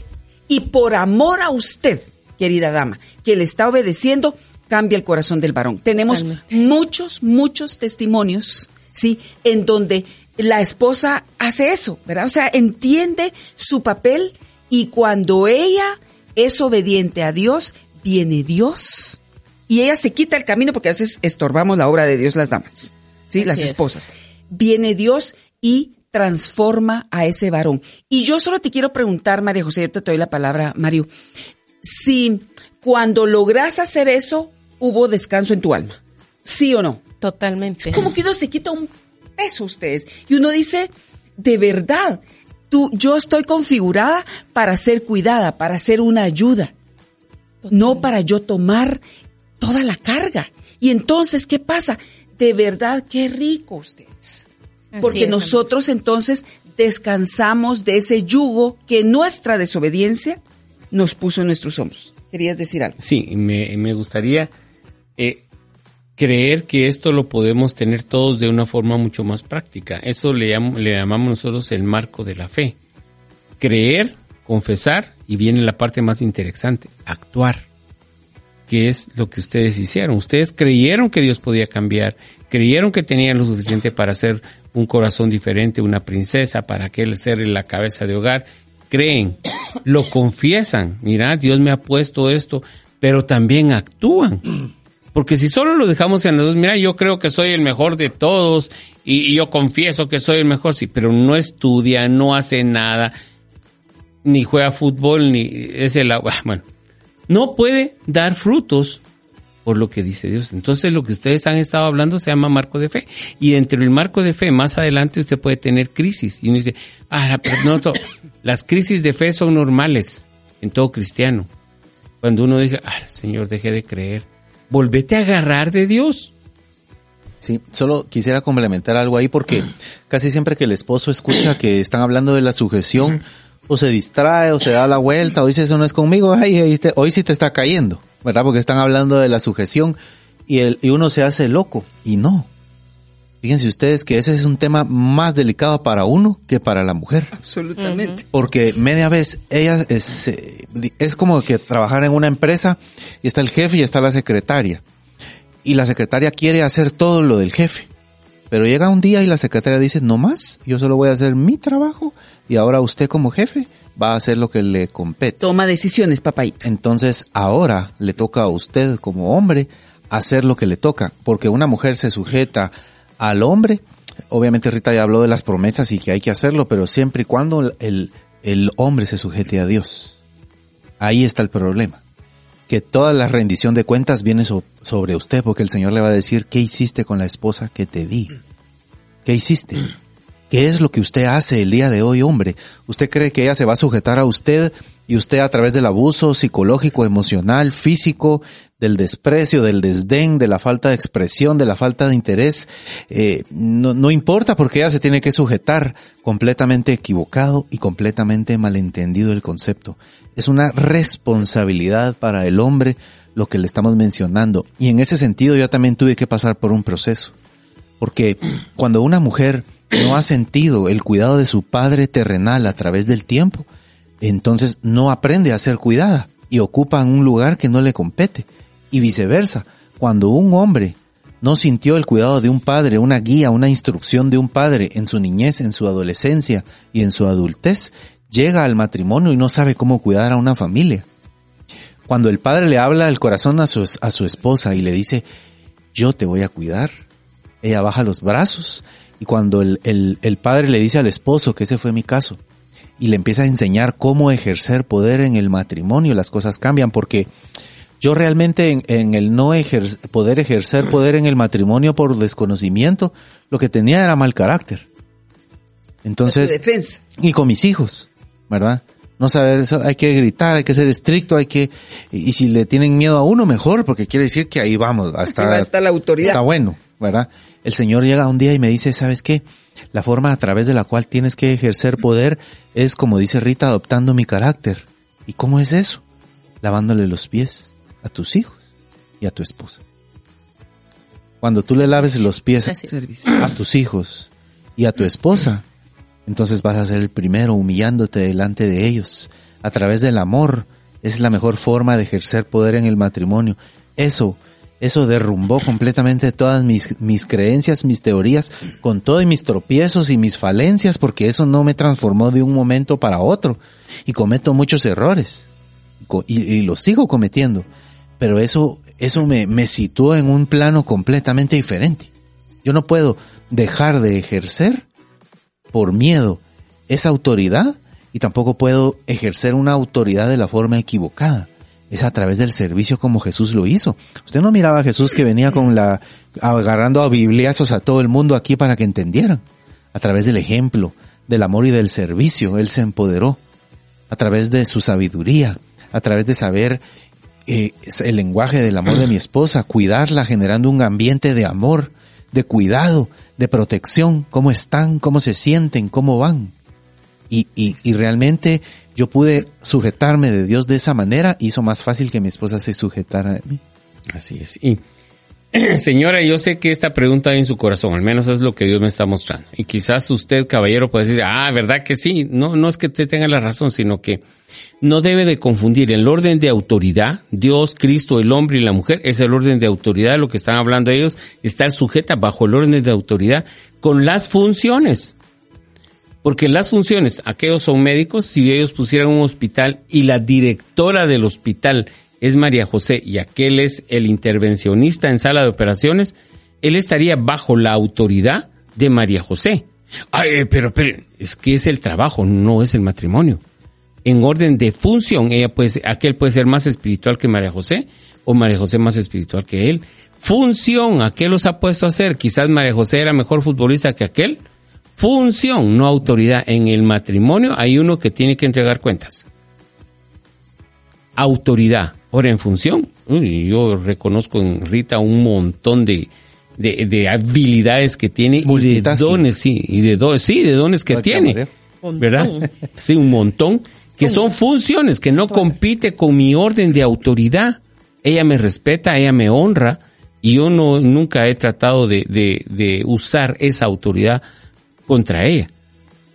y por amor a usted, querida dama, que le está obedeciendo, cambia el corazón del varón. Tenemos muchos, muchos testimonios, ¿sí? En donde la esposa hace eso, ¿verdad? O sea, entiende su papel y cuando ella es obediente a Dios, viene Dios y ella se quita el camino porque a veces estorbamos la obra de Dios las damas, ¿sí? las esposas. Viene Dios y transforma a ese varón. Y yo solo te quiero preguntar, María José, yo te doy la palabra, Mario, si cuando logras hacer eso, hubo descanso en tu alma. ¿Sí o no? Totalmente. Es como que uno se quita un peso ustedes. Y uno dice, de verdad, tú, yo estoy configurada para ser cuidada, para ser una ayuda. No para yo tomar toda la carga. Y entonces, ¿qué pasa? De verdad, qué rico ustedes porque nosotros entonces descansamos de ese yugo que nuestra desobediencia nos puso en nuestros hombros. ¿Querías decir algo? Sí, me, gustaría eh, creer que esto lo podemos tener todos de una forma mucho más práctica. Eso le, le llamamos nosotros el marco de la fe. Creer, confesar y viene la parte más interesante, actuar que es lo que ustedes hicieron. Ustedes creyeron que Dios podía cambiar, creyeron que tenían lo suficiente para ser un corazón diferente, una princesa, para aquel ser en la cabeza de hogar. Creen, lo confiesan, mira, Dios me ha puesto esto, pero también actúan. Porque si solo lo dejamos en los dos, mira, yo creo que soy el mejor de todos y, yo confieso que soy el mejor, sí, pero no estudia, no hace nada, ni juega fútbol, ni es el, bueno, no puede dar frutos por lo que dice Dios. Entonces lo que ustedes han estado hablando se llama marco de fe. Y dentro del marco de fe, más adelante usted puede tener crisis. Y uno dice, ah, pero no, las crisis de fe son normales en todo cristiano. Cuando uno dice, ah, Señor, deje de creer, volvete a agarrar de Dios. Sí, solo quisiera complementar algo ahí porque casi siempre que el esposo escucha que están hablando de la sujeción, o se distrae, o se da la vuelta, o dice eso no es conmigo, ay, hoy sí te está cayendo, ¿verdad? Porque están hablando de la sujeción y, el, y uno se hace loco, y no. Fíjense ustedes que ese es un tema más delicado para uno que para la mujer. Absolutamente. Porque media vez ella es, eh, es como que trabajar en una empresa y está el jefe y está la secretaria. Y la secretaria quiere hacer todo lo del jefe. Pero llega un día y la secretaria dice, no más, yo solo voy a hacer mi trabajo y ahora usted como jefe va a hacer lo que le compete. Toma decisiones, papaito. Entonces ahora le toca a usted como hombre hacer lo que le toca, porque una mujer se sujeta al hombre. Obviamente Rita ya habló de las promesas y que hay que hacerlo, pero siempre y cuando el, el hombre se sujete a Dios. Ahí está el problema. Que toda la rendición de cuentas viene sobre usted, porque el Señor le va a decir, ¿qué hiciste con la esposa que te di? ¿Qué hiciste? ¿Qué es lo que usted hace el día de hoy, hombre? ¿Usted cree que ella se va a sujetar a usted y usted a través del abuso psicológico, emocional, físico, del desprecio, del desdén, de la falta de expresión, de la falta de interés, eh, no, no importa porque ella se tiene que sujetar completamente equivocado y completamente malentendido el concepto. Es una responsabilidad para el hombre lo que le estamos mencionando. Y en ese sentido yo también tuve que pasar por un proceso. Porque cuando una mujer no ha sentido el cuidado de su padre terrenal a través del tiempo, entonces no aprende a ser cuidada y ocupa un lugar que no le compete. Y viceversa, cuando un hombre no sintió el cuidado de un padre, una guía, una instrucción de un padre en su niñez, en su adolescencia y en su adultez, llega al matrimonio y no sabe cómo cuidar a una familia. Cuando el padre le habla el corazón a su, a su esposa y le dice, yo te voy a cuidar, ella baja los brazos y cuando el, el, el, padre le dice al esposo, que ese fue mi caso, y le empieza a enseñar cómo ejercer poder en el matrimonio, las cosas cambian porque yo realmente en, en el no ejer, poder ejercer poder en el matrimonio por desconocimiento, lo que tenía era mal carácter. Entonces, defensa. y con mis hijos, ¿verdad? No saber eso, hay que gritar, hay que ser estricto, hay que, y si le tienen miedo a uno, mejor, porque quiere decir que ahí vamos, hasta, hasta la autoridad. Está bueno. ¿Verdad? El Señor llega un día y me dice, ¿sabes qué? La forma a través de la cual tienes que ejercer poder es, como dice Rita, adoptando mi carácter. ¿Y cómo es eso? Lavándole los pies a tus hijos y a tu esposa. Cuando tú le laves los pies a tus hijos y a tu esposa, entonces vas a ser el primero humillándote delante de ellos. A través del amor es la mejor forma de ejercer poder en el matrimonio. Eso eso derrumbó completamente todas mis, mis creencias, mis teorías, con todos mis tropiezos y mis falencias, porque eso no me transformó de un momento para otro. Y cometo muchos errores. Y, y los sigo cometiendo. Pero eso, eso me, me situó en un plano completamente diferente. Yo no puedo dejar de ejercer por miedo esa autoridad y tampoco puedo ejercer una autoridad de la forma equivocada es a través del servicio como Jesús lo hizo. Usted no miraba a Jesús que venía con la, agarrando a bibliazos a todo el mundo aquí para que entendieran. A través del ejemplo, del amor y del servicio, Él se empoderó. A través de su sabiduría, a través de saber eh, el lenguaje del amor de mi esposa, cuidarla generando un ambiente de amor, de cuidado, de protección, cómo están, cómo se sienten, cómo van. Y, y, y realmente yo pude sujetarme de Dios de esa manera, hizo más fácil que mi esposa se sujetara a mí. Así es. Y señora, yo sé que esta pregunta hay en su corazón, al menos es lo que Dios me está mostrando. Y quizás usted, caballero, puede decir, ah, ¿verdad que sí? No, no es que usted tenga la razón, sino que no debe de confundir el orden de autoridad, Dios, Cristo, el hombre y la mujer, es el orden de autoridad, lo que están hablando ellos, estar sujeta bajo el orden de autoridad con las funciones. Porque las funciones, aquellos son médicos, si ellos pusieran un hospital y la directora del hospital es María José y aquel es el intervencionista en sala de operaciones, él estaría bajo la autoridad de María José. Ay, pero, pero, es que es el trabajo, no es el matrimonio. En orden de función, ella puede, aquel puede ser más espiritual que María José o María José más espiritual que él. Función, aquel los ha puesto a hacer? Quizás María José era mejor futbolista que aquel función, no autoridad. En el matrimonio hay uno que tiene que entregar cuentas. Autoridad. Ahora, en función, yo reconozco en Rita un montón de, de, de habilidades que tiene y de dones, sí, y de dones, sí, de dones que tiene. ¿verdad? Sí, un montón, que son funciones, que no compite con mi orden de autoridad. Ella me respeta, ella me honra, y yo no, nunca he tratado de, de, de usar esa autoridad contra ella.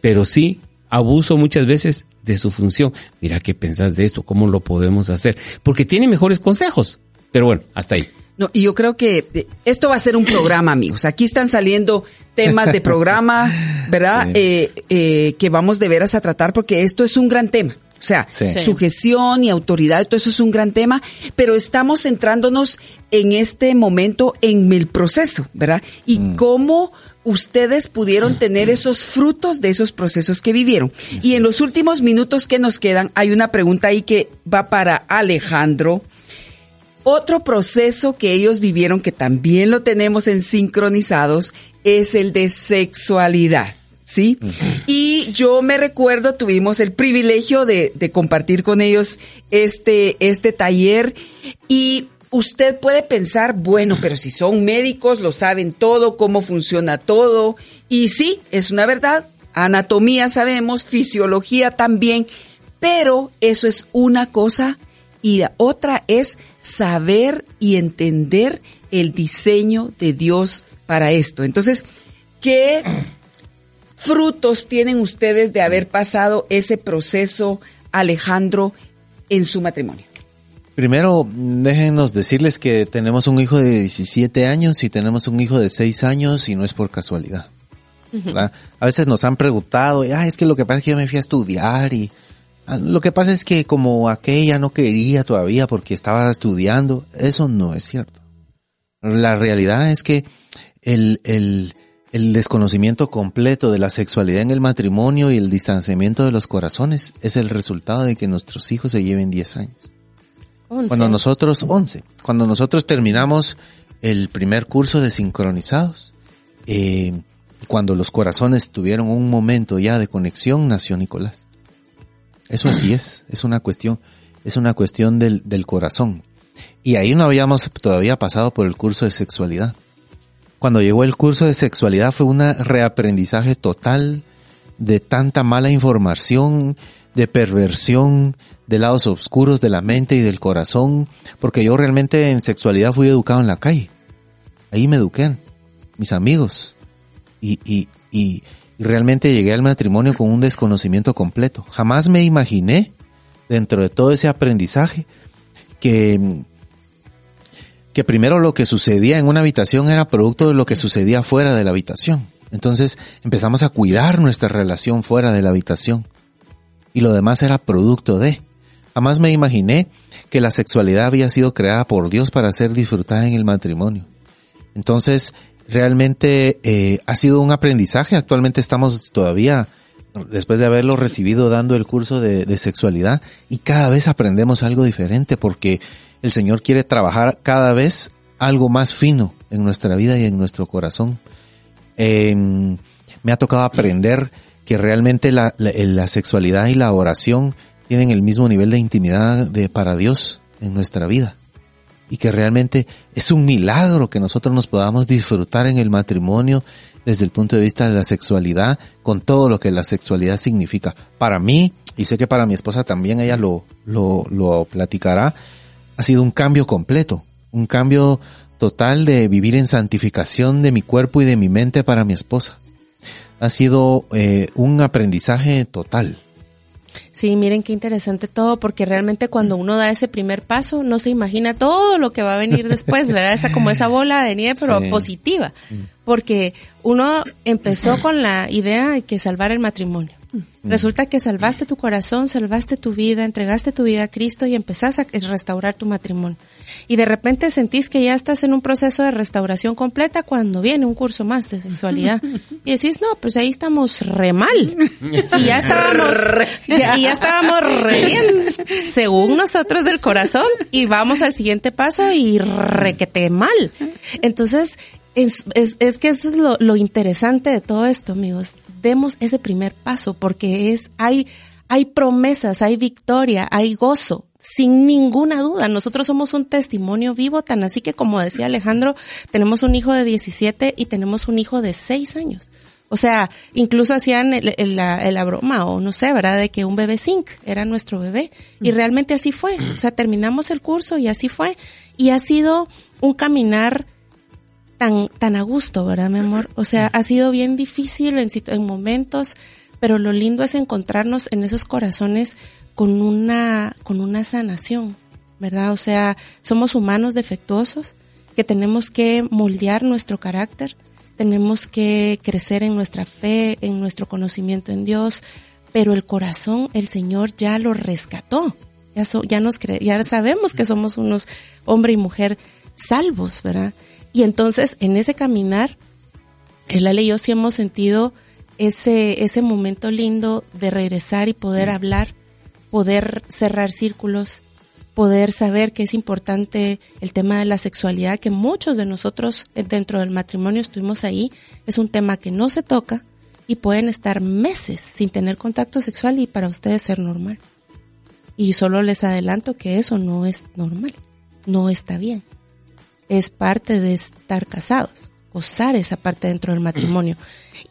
Pero sí, abuso muchas veces de su función. Mira, ¿qué pensás de esto? ¿Cómo lo podemos hacer? Porque tiene mejores consejos. Pero bueno, hasta ahí. No, y yo creo que eh, esto va a ser un programa, amigos. Aquí están saliendo temas de programa, ¿verdad? Sí. Eh, eh, que vamos de veras a tratar porque esto es un gran tema. O sea, Sí. Sujeción y autoridad, todo eso es un gran tema, pero estamos centrándonos en este momento en el proceso, ¿verdad? Y cómo ustedes pudieron tener esos frutos de esos procesos que vivieron. y en los últimos minutos que nos quedan, hay una pregunta ahí que va para Alejandro. Otro proceso que ellos vivieron, que también lo tenemos en sincronizados, es el de sexualidad. ¿Sí? Y yo me recuerdo, tuvimos el privilegio de, de compartir con ellos este, este taller y usted puede pensar, bueno, pero si son médicos, lo saben todo, cómo funciona todo. Y sí, es una verdad. Anatomía sabemos, fisiología también, pero eso es una cosa y la otra es saber y entender el diseño de Dios para esto. Entonces, ¿qué frutos tienen ustedes de haber pasado ese proceso, Alejandro, en su matrimonio? Primero, déjenos decirles que tenemos un hijo de 17 años y tenemos un hijo de 6 años y no es por casualidad. A veces nos han preguntado, ah, es que lo que pasa es que yo me fui a estudiar y ah, lo que pasa es que como aquella no quería todavía porque estaba estudiando, eso no es cierto. La realidad es que el, el, el desconocimiento completo de la sexualidad en el matrimonio y el distanciamiento de los corazones es el resultado de que nuestros hijos se lleven 10 años. Cuando nosotros, 11, cuando nosotros terminamos el primer curso de sincronizados, eh, cuando los corazones tuvieron un momento ya de conexión, nació Nicolás. Eso así es, es una cuestión, es una cuestión del, del corazón. Y ahí no habíamos todavía pasado por el curso de sexualidad. Cuando llegó el curso de sexualidad fue un reaprendizaje total de tanta mala información, de perversión, de lados oscuros de la mente y del corazón, porque yo realmente en sexualidad fui educado en la calle. Ahí me eduqué, mis amigos. Y, y, y, y realmente llegué al matrimonio con un desconocimiento completo. Jamás me imaginé, dentro de todo ese aprendizaje, que, que primero lo que sucedía en una habitación era producto de lo que sucedía fuera de la habitación. Entonces empezamos a cuidar nuestra relación fuera de la habitación. Y lo demás era producto de. Jamás me imaginé que la sexualidad había sido creada por Dios para ser disfrutada en el matrimonio. Entonces, realmente eh, ha sido un aprendizaje. Actualmente estamos todavía, después de haberlo recibido, dando el curso de, sexualidad y cada vez aprendemos algo diferente porque el Señor quiere trabajar cada vez algo más fino en nuestra vida y en nuestro corazón. Eh, me ha tocado aprender que realmente la, sexualidad y la oración tienen el mismo nivel de intimidad de, para Dios en nuestra vida. Y que realmente es un milagro que nosotros nos podamos disfrutar en el matrimonio desde el punto de vista de la sexualidad, con todo lo que la sexualidad significa. Para mí, y sé que para mi esposa también ella lo, lo, lo platicará, ha sido un cambio completo, un cambio total de vivir en santificación de mi cuerpo y de mi mente para mi esposa. Ha sido eh, un aprendizaje total. Sí, miren qué interesante todo, porque realmente cuando uno da ese primer paso, no se imagina todo lo que va a venir después, ¿verdad? Esa como esa bola de nieve, pero sí. positiva. Porque uno empezó con la idea de que salvar el matrimonio. Resulta que salvaste tu corazón, salvaste tu vida, entregaste tu vida a Cristo y empezás a restaurar tu matrimonio. Y de repente sentís que ya estás en un proceso de restauración completa cuando viene un curso más de sexualidad. Y decís, no, pues ahí estamos re mal. Y ya estábamos, ya, y ya estábamos re bien, según nosotros del corazón, y vamos al siguiente paso y requete mal. Entonces, es, es, es que eso es lo, lo interesante de todo esto, amigos demos ese primer paso porque es, hay, hay promesas, hay victoria, hay gozo. sin ninguna duda. Nosotros somos un testimonio vivo, tan así que como decía Alejandro, tenemos un hijo de 17 y tenemos un hijo de 6 años. O sea, incluso hacían la, broma o no sé, ¿verdad? De que un bebé zinc era nuestro bebé. Y realmente así fue. O sea, terminamos el curso y así fue. Y ha sido un caminar tan, tan a gusto, ¿verdad, mi amor? O sea, ha sido bien difícil en, en momentos, pero lo lindo es encontrarnos en esos corazones con una, con una sanación, ¿verdad? O sea, somos humanos defectuosos que tenemos que moldear nuestro carácter, tenemos que crecer en nuestra fe, en nuestro conocimiento en Dios, pero el corazón el Señor ya lo rescató. Ya, ya nos ya sabemos que somos unos hombre y mujer salvos, ¿verdad? Y entonces en ese caminar, el Ale y yo sí hemos sentido ese, ese momento lindo de regresar y poder hablar poder cerrar círculos, poder saber que es importante el tema de la sexualidad, que muchos de nosotros eh, dentro del matrimonio estuvimos ahí, es un tema que no se toca y pueden estar meses sin tener contacto sexual y para ustedes ser normal. Y solo les adelanto que eso no es normal, no está bien. Es parte de estar casados, gozar esa parte dentro del matrimonio.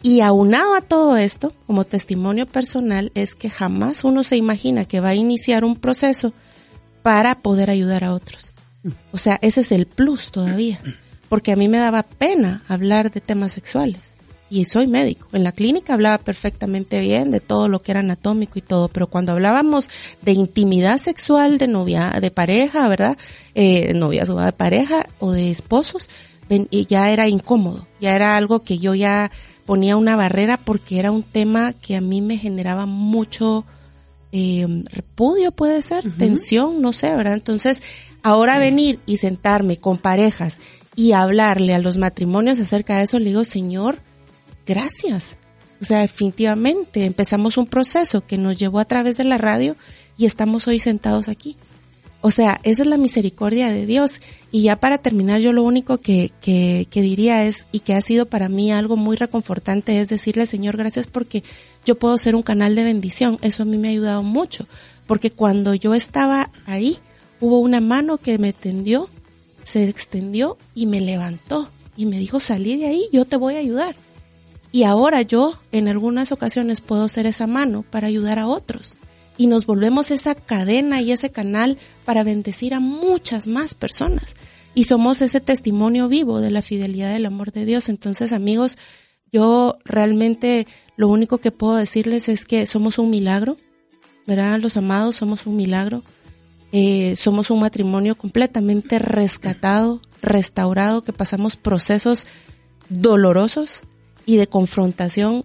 Y aunado a todo esto, como testimonio personal, es que jamás uno se imagina que va a iniciar un proceso para poder ayudar a otros. O sea, ese es el plus todavía. Porque a mí me daba pena hablar de temas sexuales. Y soy médico. En la clínica hablaba perfectamente bien de todo lo que era anatómico y todo. Pero cuando hablábamos de intimidad sexual, de novia, de pareja, ¿verdad? Eh, novias o de pareja o de esposos, y ya era incómodo. Ya era algo que yo ya ponía una barrera porque era un tema que a mí me generaba mucho eh, repudio, puede ser, tensión, no sé, ¿verdad? Entonces, ahora venir y sentarme con parejas y hablarle a los matrimonios acerca de eso, le digo, Señor, gracias. O sea, definitivamente empezamos un proceso que nos llevó a través de la radio y estamos hoy sentados aquí. O sea, esa es la misericordia de Dios. Y ya para terminar, yo lo único que, que, diría es, y que ha sido para mí algo muy reconfortante, es decirle, Señor, gracias porque yo puedo ser un canal de bendición. Eso a mí me ha ayudado mucho. Porque cuando yo estaba ahí, hubo una mano que me tendió, se extendió y me levantó. Y me dijo, salí de ahí, yo te voy a ayudar. Y ahora yo, en algunas ocasiones, puedo ser esa mano para ayudar a otros y nos volvemos esa cadena y ese canal para bendecir a muchas más personas. Y somos ese testimonio vivo de la fidelidad del amor de Dios. Entonces, amigos, yo realmente lo único que puedo decirles es que somos un milagro, ¿verdad? Los amados somos un milagro. Eh, somos un matrimonio completamente rescatado, restaurado, que pasamos procesos dolorosos y de confrontación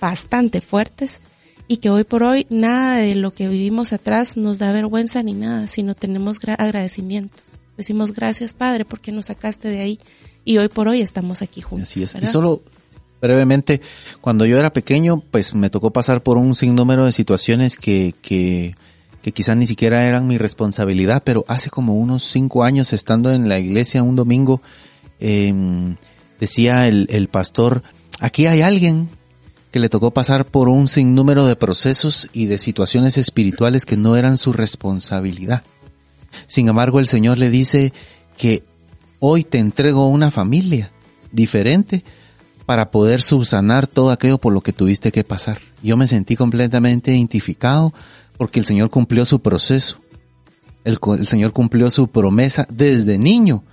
bastante fuertes y que hoy por hoy nada de lo que vivimos atrás nos da vergüenza ni nada, sino tenemos agradecimiento. Decimos gracias Padre porque nos sacaste de ahí y hoy por hoy estamos aquí juntos. Así es. Y solo brevemente, cuando yo era pequeño, pues me tocó pasar por un sinnúmero de situaciones que, que, que quizás ni siquiera eran mi responsabilidad, pero hace como unos cinco años estando en la iglesia un domingo, eh, decía el, el pastor, aquí hay alguien que le tocó pasar por un sinnúmero de procesos y de situaciones espirituales que no eran su responsabilidad. Sin embargo, el Señor le dice que hoy te entrego una familia diferente para poder subsanar todo aquello por lo que tuviste que pasar. Yo me sentí completamente identificado porque el Señor cumplió su proceso. El, el, Señor cumplió su promesa desde niño.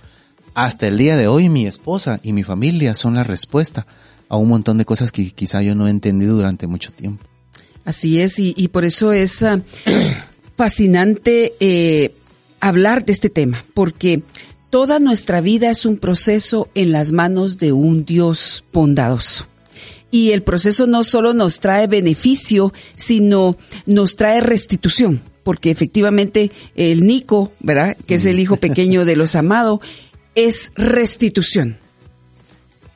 Hasta el día de hoy mi esposa y mi familia son la respuesta a un montón de cosas que quizá yo no he entendido durante mucho tiempo. Así es, y, y por eso es ah, fascinante eh, hablar de este tema, porque toda nuestra vida es un proceso en las manos de un Dios bondadoso. Y el proceso no solo nos trae beneficio, sino nos trae restitución, porque efectivamente el Nico, ¿verdad? Que es el hijo pequeño de los amados, es restitución.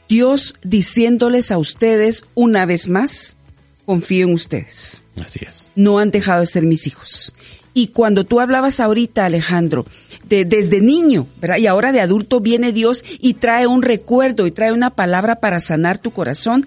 Dios diciéndoles a ustedes una vez más, confío en ustedes. Así es. No han dejado de ser mis hijos. Y cuando tú hablabas ahorita, Alejandro, de, desde niño, ¿verdad? Y ahora de adulto viene Dios y trae un recuerdo y trae una palabra para sanar tu corazón.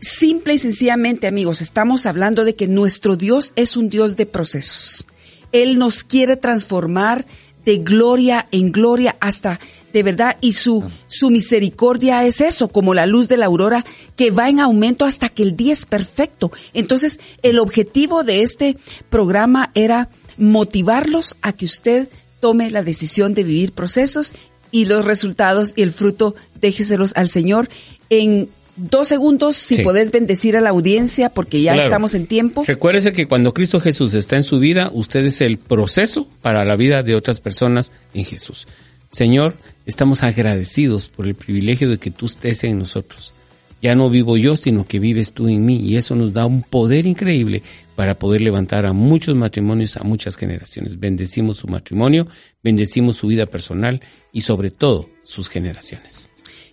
Simple y sencillamente, amigos, estamos hablando de que nuestro Dios es un Dios de procesos. Él nos quiere transformar de gloria en gloria hasta de verdad y su su misericordia es eso como la luz de la aurora que va en aumento hasta que el día es perfecto. Entonces, el objetivo de este programa era motivarlos a que usted tome la decisión de vivir procesos y los resultados y el fruto déjeselos al Señor en dos segundos, si Sí. podés bendecir a la audiencia, porque ya Claro. estamos en tiempo. Recuérdese que cuando Cristo Jesús está en su vida, usted es el proceso para la vida de otras personas en Jesús. Señor, estamos agradecidos por el privilegio de que tú estés en nosotros. Ya no vivo yo, sino que vives tú en mí. Y eso nos da un poder increíble para poder levantar a muchos matrimonios, a muchas generaciones. Bendecimos su matrimonio, bendecimos su vida personal y sobre todo sus generaciones.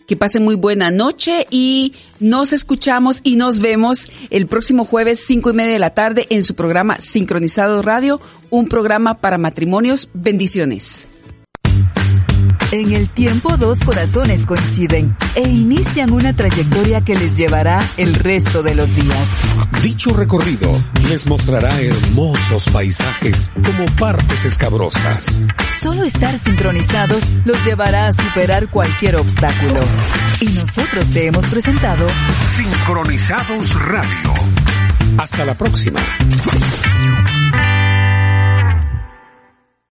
Que pasen muy buena noche y nos escuchamos y nos vemos el próximo jueves cinco y media de la tarde en su programa Sincronizado Radio, un programa para matrimonios. Bendiciones. En el tiempo dos corazones coinciden e inician una trayectoria que les llevará el resto de los días. Dicho recorrido les mostrará hermosos paisajes como partes escabrosas. Solo estar sincronizados los llevará a superar cualquier obstáculo. Y nosotros te hemos presentado Sincronizados Radio. Hasta la próxima.